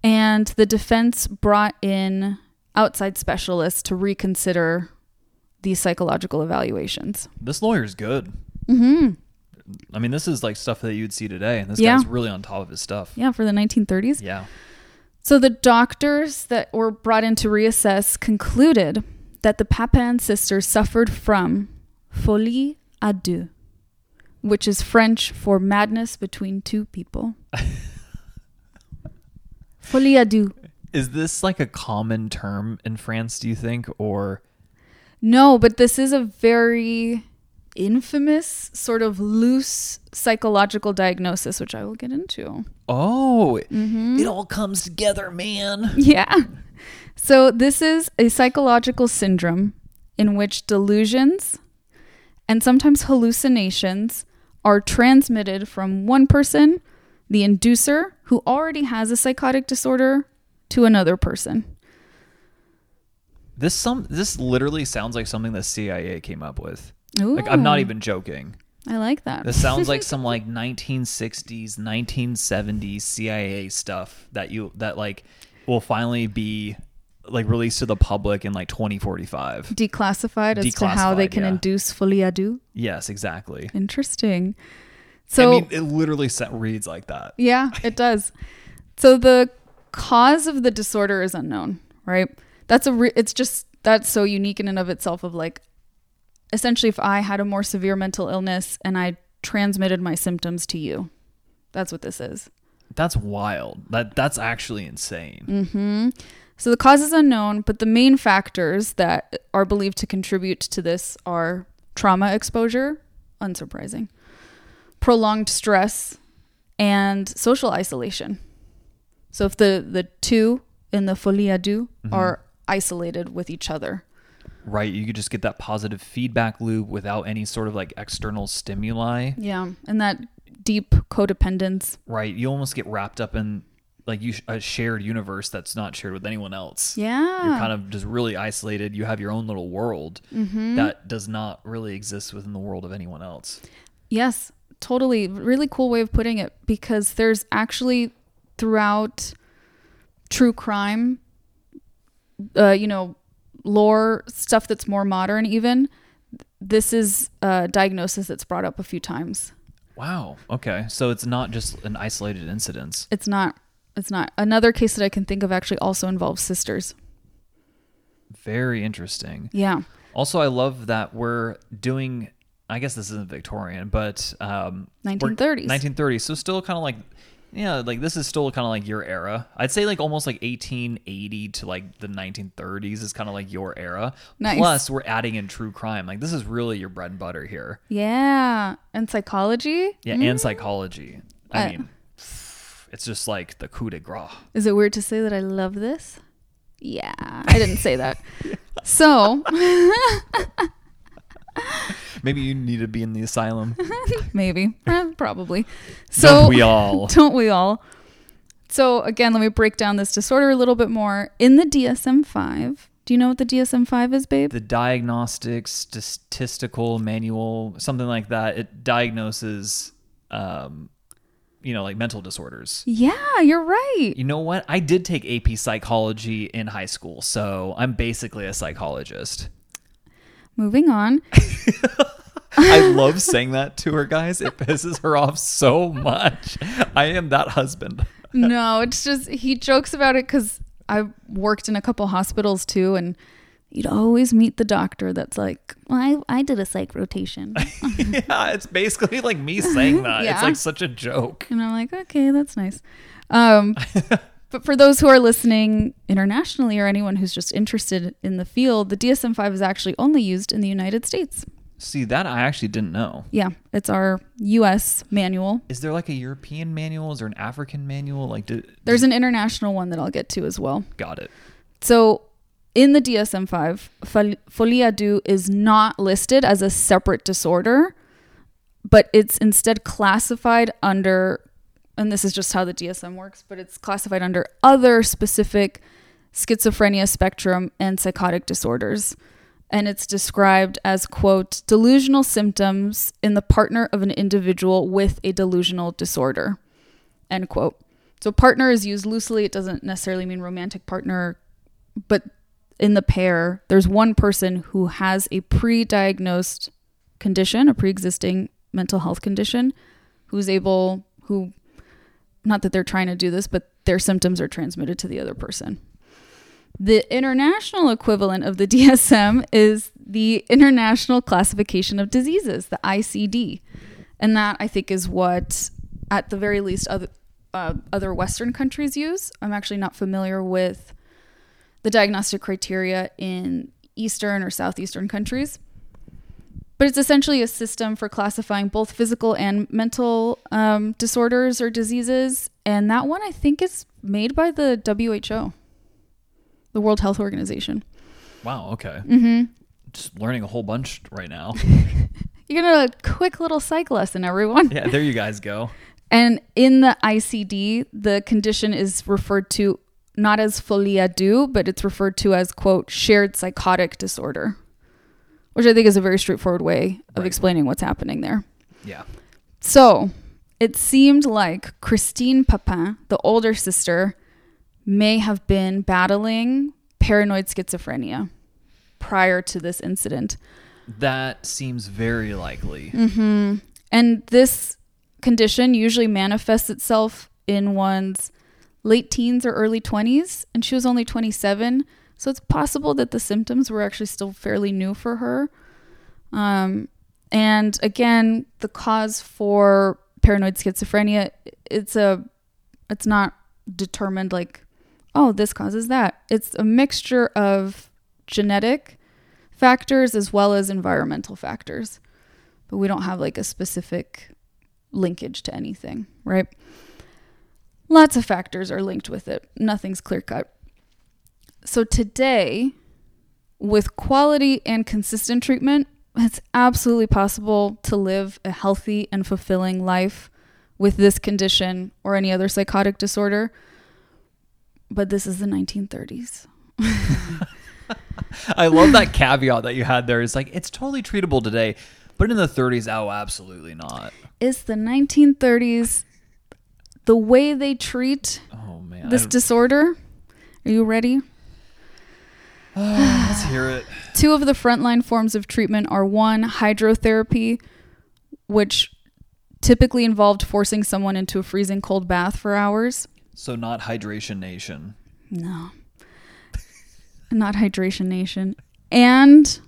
And the defense brought in outside specialists to reconsider these psychological evaluations. This lawyer's good. Mm-hmm. I mean, this is like stuff that you'd see today, and this Yeah. guy's really on top of his stuff. Yeah, for the 1930s. Yeah. So the doctors that were brought in to reassess concluded that the Papin sisters suffered from folie à deux, which is French for madness between two people. folie à deux. Is this like a common term in France? Do you think, or No, but this is a very infamous, sort of loose psychological diagnosis, which I will get into. oh, Mm-hmm. it all comes together, man? Yeah. So, this is a psychological syndrome in which delusions and sometimes hallucinations are transmitted from one person, the inducer, who already has a psychotic disorder, to another person. This some this literally sounds like something the CIA came up with. Ooh, Like I'm not even joking. I like that. This sounds like some like 1960s, 1970s CIA stuff that you that like will finally be like released to the public in like 2045. Declassified as to how they can yeah. induce folie à deux. Yes, exactly. Interesting. So, I mean, it literally reads like that. Yeah, it does. So the cause of the disorder is unknown, right? That's a re- it's just that's so unique in and of itself of like essentially if I had a more severe mental illness and I transmitted my symptoms to you. That's what this is. That's wild. That that's actually insane. Mm. So the cause is unknown, but the main factors that are believed to contribute to this are trauma exposure, unsurprising, prolonged stress, and social isolation. So if the the two in the folie à deux are isolated with each other. Right. You could just get that positive feedback loop without any sort of like external stimuli. Yeah, and that deep codependence. Right. You almost get wrapped up in like you a shared universe that's not shared with anyone else. Yeah. You're kind of just really isolated. You have your own little world Mm-hmm. that does not really exist within the world of anyone else. Yes, totally. Really cool way of putting it because there's actually throughout true crime, uh, you know, lore stuff that's more modern, even. This is a diagnosis that's brought up a few times. Wow. Okay. So it's not just an isolated incident. It's not. It's not. Another case that I can think of actually also involves sisters. Very interesting. Yeah. Also, I love that we're doing. I guess this isn't Victorian, but um, we're- 1930s. 1930s. So still kind of like, yeah, like this is still kind of like your era. I'd say like almost like 1880 to like the 1930s is kind of like your era. Nice. Plus, we're adding in true crime. Like this is really your bread and butter here. Yeah. And psychology? Yeah, and psychology. I Uh, mean, it's just like the coup de grace. Is it weird to say that I love this? Yeah, I didn't say that. So, Maybe you need to be in the asylum. maybe, Eh, probably. So, Don't we all? Don't we all? So, again, let me break down this disorder a little bit more. In the DSM 5, do you know what the DSM 5 is, babe? the diagnostic statistical manual, something like that. It diagnoses, um, you know, like mental disorders. yeah, you're right. You know what? I did take AP psychology in high school, so I'm basically a psychologist. Moving on. I love saying that to her, guys. It pisses her off so much. I am that husband. no, it's just he jokes about it because I worked in a couple hospitals too, and you'd always meet the doctor that's like, well, I, I did a psych rotation. yeah, it's basically like me saying that. It's like such a joke. And I'm like, okay, that's nice. Um, but for those who are listening internationally or anyone who's just interested in the field, the DSM 5 is actually only used in the United States. See, that I actually didn't know. Yeah, it's our US manual. Is there like a European manual? Is there an African manual? Like, did, There's an international one that I'll get to as well. got it. So in the DSM 5, fol- folie à deux is not listed as a separate disorder, but it's instead classified under, and this is just how the DSM works, but it's classified under other specific schizophrenia spectrum and psychotic disorders. And it's described as, quote, delusional symptoms in the partner of an individual with a delusional disorder, end quote. So partner is used loosely. It doesn't necessarily mean romantic partner, but in the pair, there's one person who has a pre-diagnosed condition, a pre-existing mental health condition, who's able who not that they're trying to do this, but their symptoms are transmitted to the other person. The international equivalent of the DSM is the International Classification of Diseases, the ICD. And that I think is what, at the very least, other, uh, other Western countries use. I'm actually not familiar with the diagnostic criteria in Eastern or Southeastern countries. But it's essentially a system for classifying both physical and mental um, disorders or diseases. And that one I think is made by the WHO, the World Health Organization. Wow. Okay. Mm-hmm. Just learning a whole bunch right now. You're to a quick little psych lesson, everyone. yeah, there you guys go. And in the ICD, the condition is referred to not as folie à deux, but it's referred to as, quote, shared psychotic disorder, which I think is a very straightforward way of Right. explaining what's happening there. Yeah. So it seemed like Christine Papin, the older sister, may have been battling paranoid schizophrenia prior to this incident. That seems very likely. And this condition usually manifests itself in one's late teens or early 20s, and she was only 27. So it's possible that the symptoms were actually still fairly new for her. Um, and again, the cause for paranoid schizophrenia, it's a, it's not determined like oh, this causes that. It's a mixture of genetic factors as well as environmental factors. But we don't have like a specific linkage to anything, right? Lots of factors are linked with it. Nothing's clear cut. So today, with quality and consistent treatment, it's absolutely possible to live a healthy and fulfilling life with this condition or any other psychotic disorder. But this is the 1930s. I love that caveat that you had there. It's like it's totally treatable today, but in the 30s, oh, absolutely not. It's the 1930s. The way they treat Oh man, this disorder. Are you ready? let's hear it. Two of the frontline forms of treatment are one, hydrotherapy, which typically involved forcing someone into a freezing cold bath for hours. So not hydration nation. No. Not hydration nation. And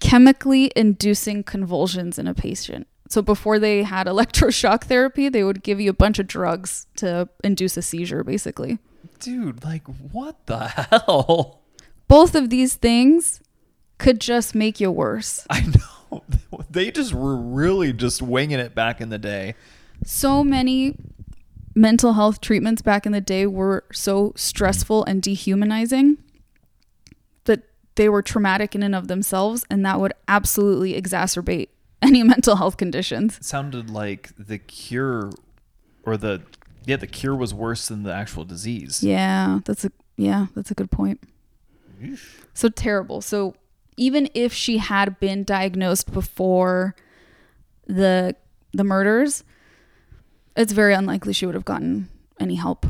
chemically inducing convulsions in a patient. So before they had electroshock therapy, they would give you a bunch of drugs to induce a seizure, basically. Dude, like what the hell? Both of these things could just make you worse. I know. They just were really just winging it back in the day. So many mental health treatments back in the day were so stressful and dehumanizing that they were traumatic in and of themselves, and that would absolutely exacerbate any mental health conditions. It sounded like the cure or the yeah, the cure was worse than the actual disease. Yeah, that's a yeah, that's a good point. So terrible. So even if she had been diagnosed before the the murders, it's very unlikely she would have gotten any help,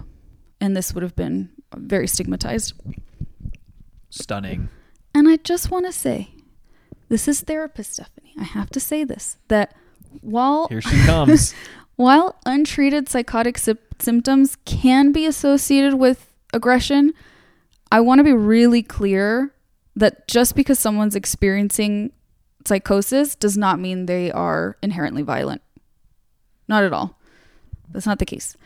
and this would have been very stigmatized. Stunning. And I just want to say, this is therapist Stephanie. I have to say this that while Here she comes. While untreated psychotic sy- symptoms can be associated with aggression, I want to be really clear that just because someone's experiencing psychosis does not mean they are inherently violent. Not at all. That's not the case.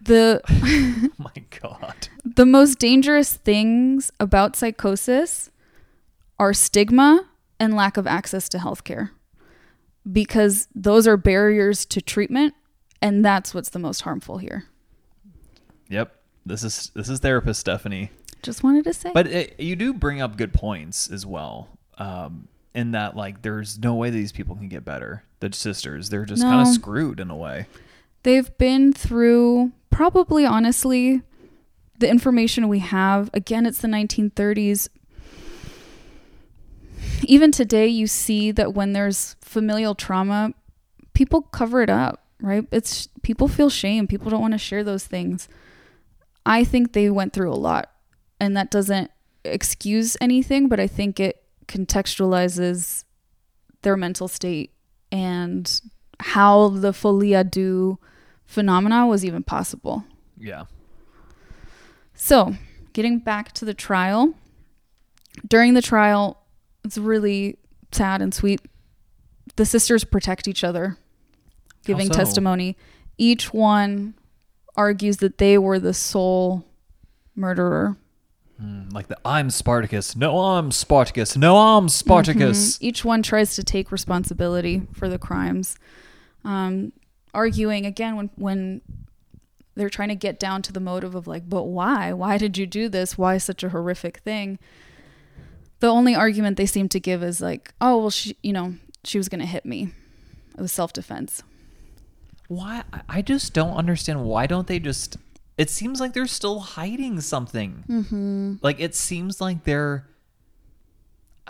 The oh my god. the most dangerous things about psychosis are stigma and lack of access to healthcare because those are barriers to treatment and that's what's the most harmful here. Yep. This is this is therapist Stephanie. Just wanted to say. But it, you do bring up good points as well. Um, in that, like, there's no way these people can get better. The sisters, they're just kind of screwed in a way. They've been through probably honestly the information we have. Again, it's the 1930s. Even today, you see that when there's familial trauma, people cover it up, right? It's people feel shame. People don't want to share those things. I think they went through a lot, and that doesn't excuse anything, but I think it contextualizes their mental state and how the folie à deux phenomena was even possible. Yeah. So, getting back to the trial, during the trial, it's really sad and sweet. The sisters protect each other, giving so? testimony. Each one argues that they were the sole murderer. Mm, like the I'm Spartacus. No, I'm Spartacus. No, I'm Spartacus. Mhm. Each one tries to take responsibility for the crimes, um, arguing again when when they're trying to get down to the motive of like, but why? Why did you do this? Why such a horrific thing? The only argument they seem to give is like, oh well, she, you know, she was gonna hit me. It was self defense. Why? I- I just don't understand. Why don't they just? It seems like they're still hiding something. Mm-hmm. Like it seems like they're.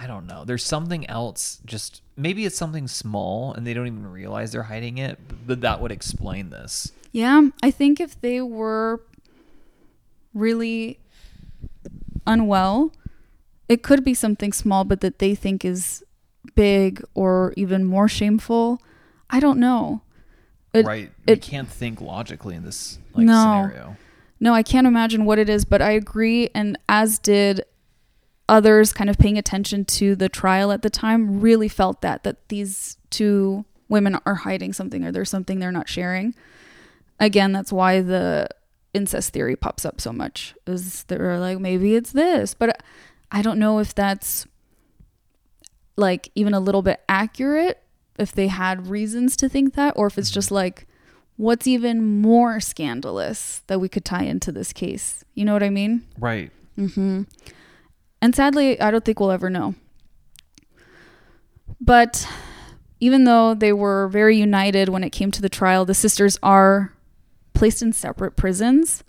I don't know. There's something else. Just maybe it's something small, and they don't even realize they're hiding it. But that would explain this. Yeah, I think if they were really unwell, it could be something small, but that they think is big or even more shameful. I don't know. It- right? we can't think logically in this like No. scenario. No, I can't imagine what it is, but I agree. And as did others kind of paying attention to the trial at the time, really felt that, that these two women are hiding something or there's something they're not sharing. Again, that's why the incest theory pops up so much. Is they're like maybe it's this, but I don't know if that's like even a little bit accurate if they had reasons to think that or if it's just like what's even more scandalous that we could tie into this case. You know what I mean? Right. Mm-hmm. And sadly, I don't think we'll ever know. But even though they were very united when it came to the trial, the sisters are placed in separate prisons.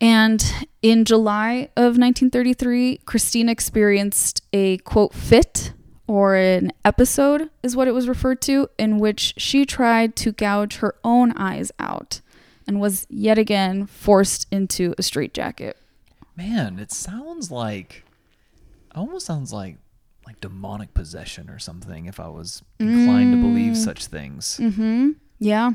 And in July of 1933, Christine experienced a quote fit or an episode, is what it was referred to, in which she tried to gouge her own eyes out and was yet again forced into a straitjacket. Man, it sounds like almost sounds like like demonic possession or something if I was inclined to believe such things. Mm-hmm. Yeah.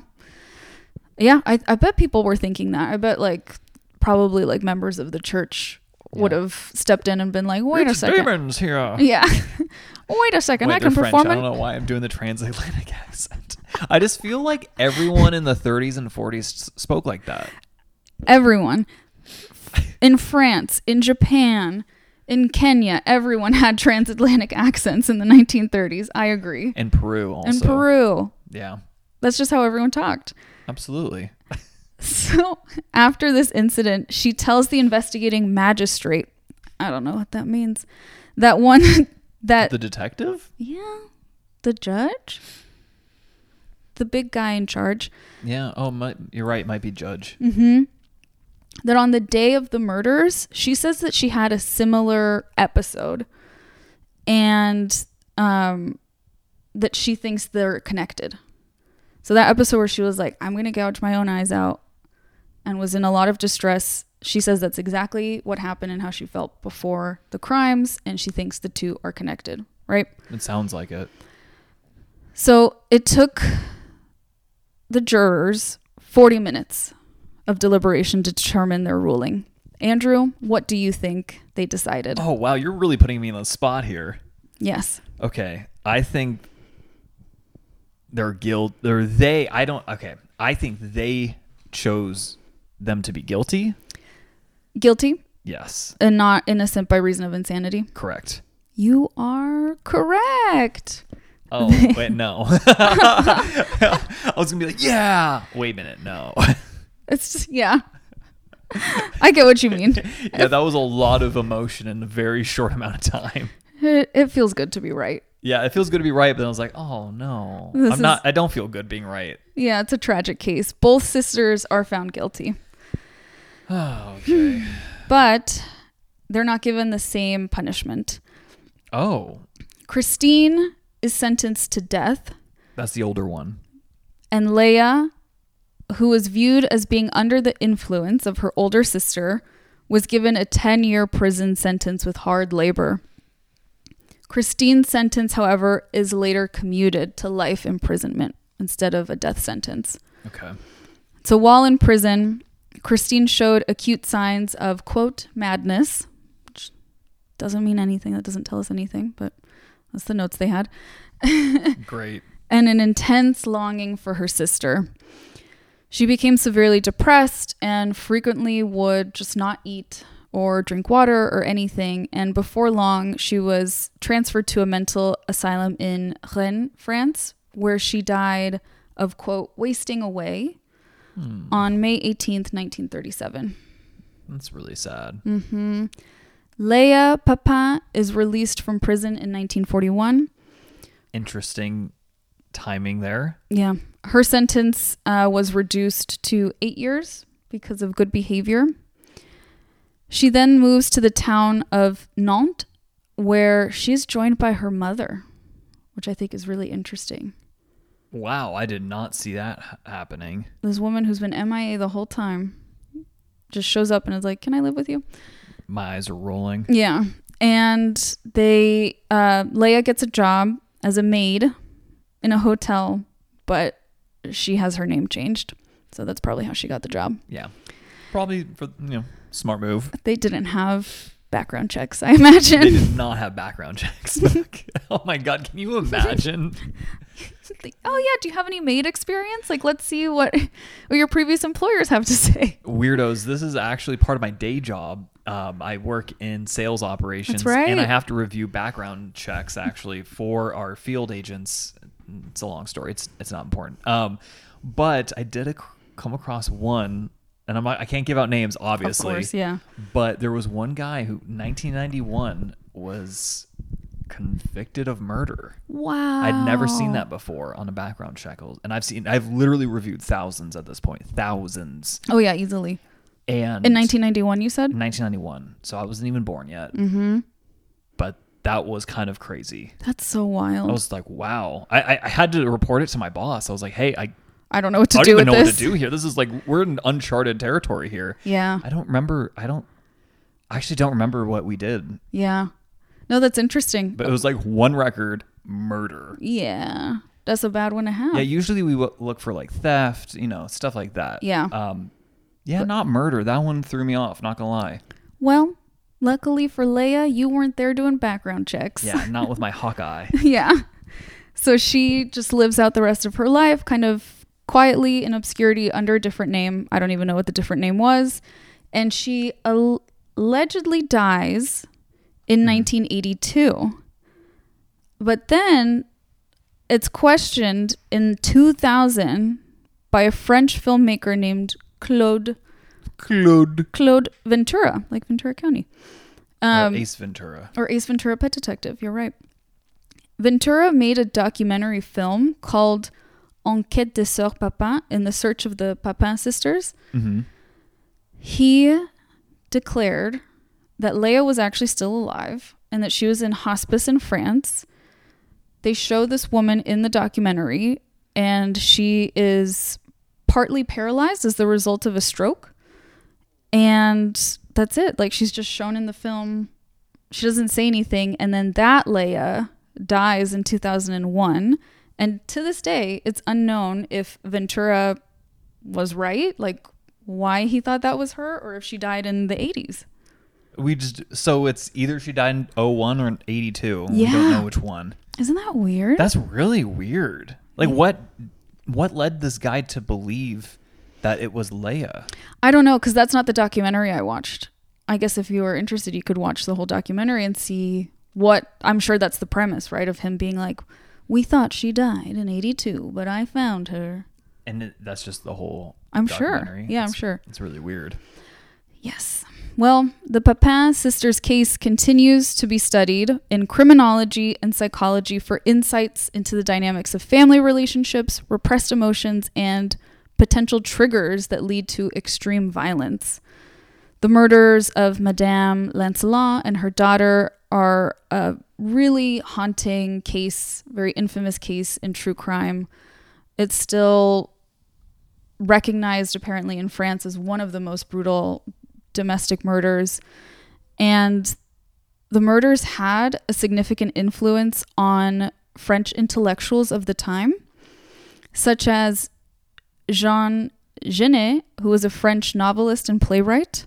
Yeah, I, I bet people were thinking that. I bet like probably like members of the church would Yeah. have stepped in and been like, wait a second. demons here. Yeah. wait a second. Wait, I can French. perform I don't know why I'm doing the transatlantic accent. I just feel like everyone in the 30s and 40s spoke like that. Everyone. In France, in Japan, in Kenya, everyone had transatlantic accents in the 1930s. I agree. In Peru also. In Peru. Yeah, That's just how everyone talked. absolutely. So after this incident, she tells the investigating magistrate, I don't know what that means, that one that The detective? yeah, the judge, the big guy in charge, Yeah. Oh, might, you're right. Might be judge. mm-hmm, that on the day of the murders, she says that she had a similar episode, and um, that she thinks they're connected. So that episode where she was like, "I'm gonna gouge my own eyes out," and was in a lot of distress. She says that's exactly what happened and how she felt before the crimes, and she thinks the two are connected. Right. It sounds like it. So it took the jurors 40 minutes of deliberation to determine their ruling. Andrew, what do you think they decided? Oh wow, you're really putting me on the spot here. Yes. Okay, I think they're guilt. They're they. I don't. Okay, I think they chose them to be guilty. Guilty Yes, and not innocent by reason of insanity. correct. You are correct. Oh wait, no. I was gonna be like, yeah. Wait a minute, no. It's just, yeah. I get what you mean. yeah, that was a lot of emotion in a very short amount of time. It, it feels good to be right. Yeah, it feels good to be right, but then I was like, oh no, This I'm not. I don't feel good being right. Yeah, it's a tragic case. Both sisters are found guilty, Oh, okay. but they're not given the same punishment. oh, Christine is sentenced to death, that's the older one. and Léa, who was viewed as being under the influence of her older sister, was given a 10 year prison sentence with hard labor. Christine's sentence, however, is later commuted to life imprisonment instead of a death sentence. Okay. So while in prison, Christine showed acute signs of, quote, madness, which doesn't mean anything. That doesn't tell us anything, but that's the notes they had. Great. and an intense longing for her sister. She became severely depressed and frequently would just not eat or drink water or anything. And before long, she was transferred to a mental asylum in Rennes, France, where she died of, quote, wasting away on May 18th, 1937. That's really sad. Mm hmm Léa Papin is released from prison in 1941. Interesting timing there. Yeah. Her sentence uh, was reduced to eight years because of good behavior. She then moves to the town of Nantes, where she's joined by her mother, which I think is really interesting. Wow, I did not see that happening. This woman who's been MIA the whole time just shows up and is like, Can I live with you? My eyes are rolling. Yeah. And they, uh, Léa gets a job as a maid in a hotel, but she has her name changed. So that's probably how she got the job. Yeah. Probably for, you know, smart move. They didn't have background checks, I imagine. They did not have background checks. oh my god, can you imagine? oh yeah, do you have any maid experience? Like, let's see what, what your previous employers have to say. Weirdos, this is actually part of my day job. Um, I work in sales operations That's right. and I have to review background checks actually for our field agents. It's a long story. It's it's not important. Um, but I did ac- come across one and I'm not, I can't give out names obviously. Of course, yeah. But there was one guy who 1991 was convicted of murder. Wow. I'd never seen that before on a background check, and I've seen I've literally reviewed thousands at this point, thousands. Oh yeah, easily. And In 1991, you said. 1991, so I wasn't even born yet. Mm-hmm. But that was kind of crazy. That's so wild. I was like, wow. I, I, I had to report it to my boss. I was like, hey, I, I don't know what to do. I do don't even with know this. what to do here. This is like we're in uncharted territory here. Yeah. I don't remember. I don't. I actually don't remember what we did, Yeah. No, that's interesting. but it was like one record murder. yeah. That's a bad one to have. Yeah, usually we w- look for like theft, you know, stuff like that. Yeah. Um, yeah, not murder. That one threw me off. Not gonna lie. Well, luckily for Léa, you weren't there doing background checks. Yeah, not with my Hawkeye. yeah. So she just lives out the rest of her life kind of quietly in obscurity under a different name. I don't even know what the different name was. And she al- allegedly dies in mm-hmm. 1982. But then it's questioned in 2000 by a French filmmaker named Claude Claude. Claude Ventura, like Ventura County. Um, Ace Ventura. or Ace Ventura Pet Detective. You're right. Ventura made a documentary film called Enquête des Sœurs Papin in the search of the Papin sisters. Mm-hmm. He declared that Léa was actually still alive and that she was in hospice in France. They show this woman in the documentary, and she is partly paralyzed as the result of a stroke. And that's it. Like she's just shown in the film. She doesn't say anything. And then that Léa dies in 2001. And to this day, it's unknown if Ventura was right, like why he thought that was her, or if she died in the 80s. We just so it's either she died in 01 or in 82. We Yeah. don't know which one. Isn't that weird? That's really weird. Like what what led this guy to believe that it was Léa? I don't know because that's not the documentary I watched. I guess if you were interested, you could watch the whole documentary and see what I'm sure that's the premise, right? Of him being like, "We thought she died in '82, but I found her." And it, that's just the whole I'm sure. Yeah, I'm sure. It's really weird. Yes. Well, the Papin sisters case continues to be studied in criminology and psychology for insights into the dynamics of family relationships, repressed emotions, and potential triggers that lead to extreme violence. The murders of Madame Lancelin and her daughter are a really haunting case, very infamous case in true crime. It's still recognized apparently in France as one of the most brutal domestic murders. And the murders had a significant influence on French intellectuals of the time, such as Jean Genet, who was a French novelist and playwright,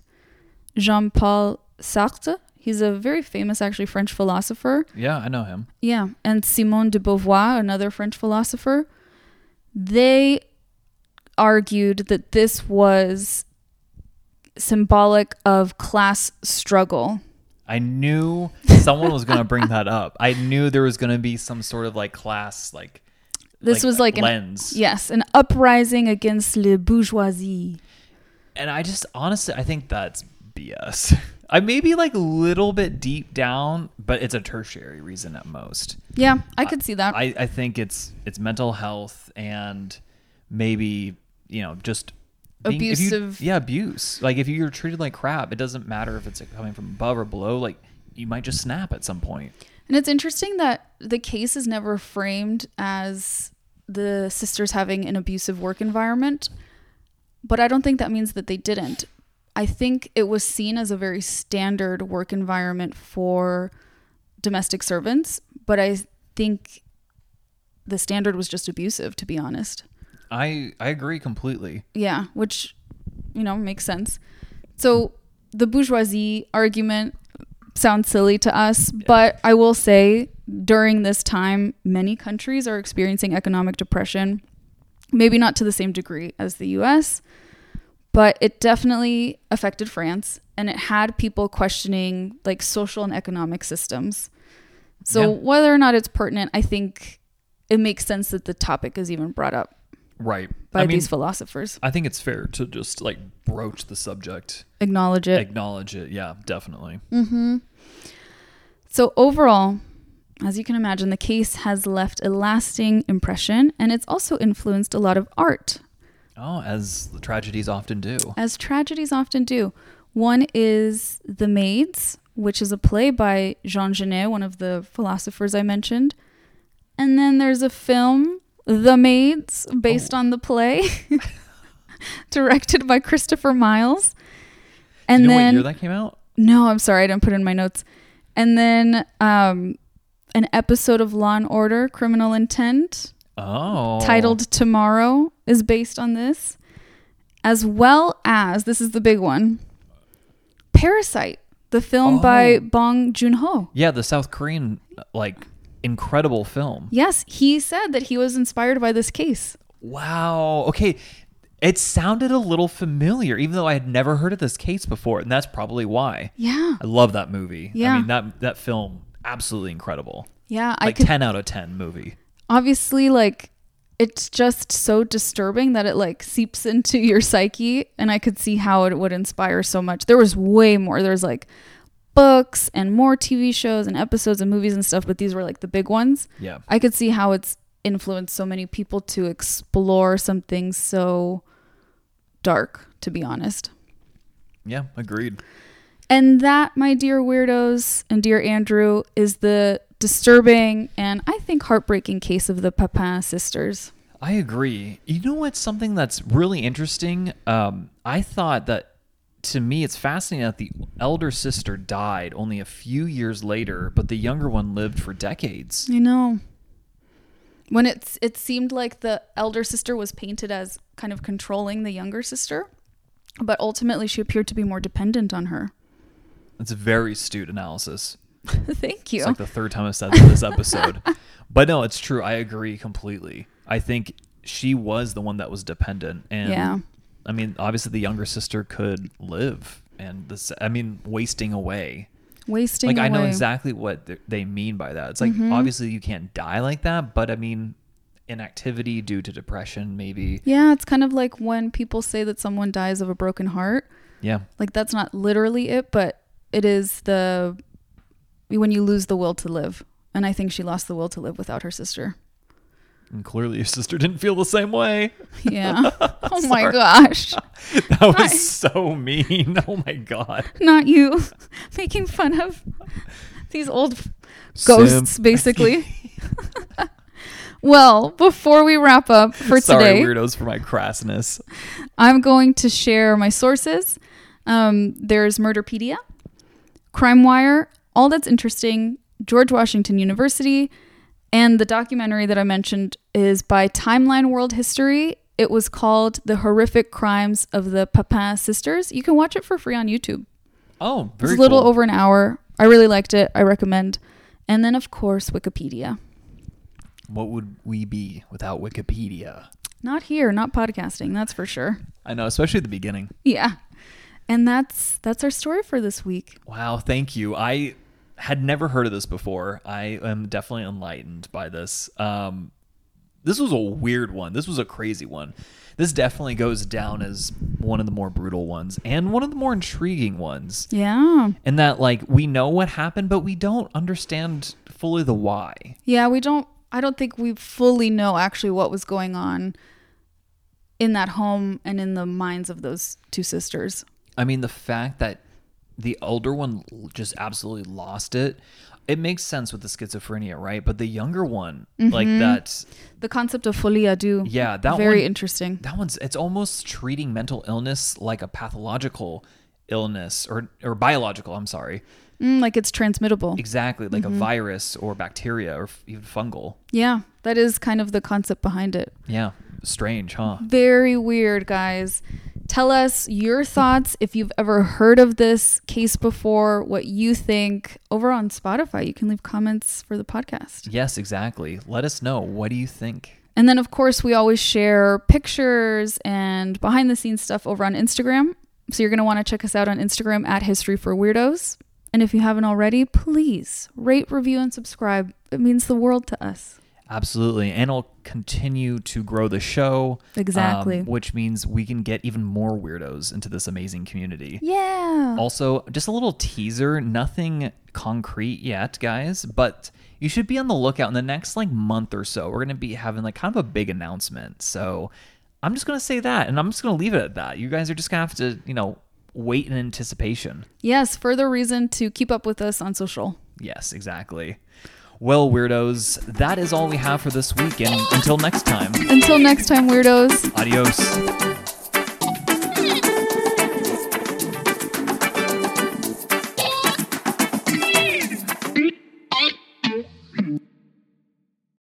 Jean Paul Sartre. He's a very famous, actually, French philosopher. Yeah, I know him. Yeah, and Simone de Beauvoir, another French philosopher, they argued that this was symbolic of class struggle. I knew someone was going to bring that up. I knew there was going to be some sort of like class like This was like an yes, an uprising against le bourgeoisie. And I just honestly I think that's BS. I may be like a little bit deep down, but it's a tertiary reason at most. Yeah, I could see that. I, I think it's it's mental health and maybe, you know, just being- if you- Abusive- yeah, abuse. Like if you're treated like crap, it doesn't matter if it's coming from above or below, like you might just snap at some point. And it's interesting that the case is never framed as the sisters having an abusive work environment, but I don't think that means that they didn't. I think it was seen as a very standard work environment for domestic servants, but I think the standard was just abusive, to be honest. I I agree completely. Yeah, which you know makes sense. So the bourgeoisie argument, sound silly to us, but I will say during this time, many countries are experiencing economic depression. Maybe not to the same degree as the US, but it definitely affected France and it had people questioning like social and economic systems. So, Yeah. whether or not it's pertinent, I think it makes sense that the topic is even brought up Right. by I mean, these philosophers. I think it's fair to just like broach the subject, Acknowledge it. acknowledge it. Yeah, definitely. Mm-hmm. So, overall, as you can imagine, the case has left a lasting impression and it's also influenced a lot of art, Oh, as the tragedies often do. as tragedies often do. One is The Maids, which is a play by Jean Genet, one of the philosophers I mentioned. And then there's a film, The Maids, based oh. on the play, directed by Christopher Miles. And you know then what year that came out? No, I'm sorry, I didn't put it in my notes. And then um, an episode of Law and Order: Criminal Intent, Oh, titled "Tomorrow," is based on this, as well as this is the big one, Parasite, the film by Oh. Bong Joon Ho. Yeah, the South Korean like incredible film. Yes, he said that he was inspired by this case. Wow. Okay. It sounded a little familiar, even though I had never heard of this case before, and that's probably why. Yeah, I love that movie. Yeah. I mean that that film absolutely incredible. yeah. I Like could ten out of ten movie. obviously like it's just so disturbing that it like seeps into your psyche and i could see how it would inspire so much there was way more there's like books and more tv shows and episodes and movies and stuff but these were like the big ones Yeah. i could see how it's influenced so many people to explore something so dark to be honest Yeah, agreed. and that, my dear weirdos and dear Andrew, is the disturbing and I think heartbreaking case of the Papin sisters. I agree. You know what's something that's really interesting? Um, I thought that to me it's fascinating that the elder sister died only a few years later, but the younger one lived for decades. You know. When it's it seemed like the elder sister was painted as kind of controlling the younger sister, but ultimately she appeared to be more dependent on her. It's a very astute analysis. Thank you. It's like the third time I've said this episode. but no, it's true. I agree completely. I think she was the one that was dependent. And Yeah. I mean, obviously the younger sister could live and this, I mean, wasting away. Wasting like I know. Mm-hmm. exactly what they mean by that. It's like obviously you can't die like that, but I mean, inactivity due to depression, maybe. Yeah, it's kind of like when people say that someone dies of a broken heart. Yeah. Like that's not literally it, but it is the when you lose the will to live. And I think she lost the will to live without her sister. And clearly your sister didn't feel the same way. Yeah. oh my gosh. That was so mean. Oh my god. Not you making fun of these old ghosts, Simp. basically. well, before we wrap up for Sorry, today, weirdos, for my crassness. I'm going to share my sources. Um, there's Murderpedia, Crime Wire, All That's Interesting, George Washington University, and the documentary that I mentioned is by Timeline World History. It was called The Horrific Crimes of the Papin Sisters. You can watch it for free on YouTube. Oh, It's a little cool. over an hour. I really liked it. I recommend. And then, of course, Wikipedia. What would we be without Wikipedia? Not here, not podcasting, that's for sure. I know, especially at the beginning. Yeah. And that's that's our story for this week. Wow, thank you. I had never heard of this before. I am definitely enlightened by this. Um, this was a weird one. This was a crazy one. This definitely goes down as one of the more brutal ones and one of the more intriguing ones. Yeah. And that, like, we know what happened, but we don't understand fully the why. Yeah, we don't I don't think we fully know actually what was going on in that home and in the minds of those two sisters. I mean, the fact that the older one just absolutely lost it, it makes sense with the schizophrenia, right? But the younger one, like that, The concept of folie à deux. yeah, that very one, interesting. That one's it's almost treating mental illness like a pathological illness or or biological. I'm sorry, Mm, like it's transmittable. exactly like Mm-hmm. a virus or bacteria or f- even fungal. Yeah, that is kind of the concept behind it. Yeah, strange, huh? Very weird, guys. Tell us your thoughts if you've ever heard of this case before, what you think. Over on Spotify, you can leave comments for the podcast. Yes, exactly. Let us know. What do you think? And then, of course, we always share pictures and behind the scenes stuff over on Instagram. So you're going to want to check us out on Instagram at History for Weirdos. And if you haven't already, please rate, review, and subscribe. It means the world to us. Absolutely. And it'll continue to grow the show. Exactly. um, which means we can get even more weirdos into this amazing community. Yeah. Also, just a little teaser, nothing concrete yet, guys, but you should be on the lookout in the next like month or so. We're going to be having like kind of a big announcement. So, I'm just going to say that and I'm just going to leave it at that. You guys are just going to have to, you know, wait in anticipation. Yes, further reason to keep up with us on social. Yes, exactly. Well, weirdos, that is all we have for this week and until next time. Until next time, weirdos. Adios.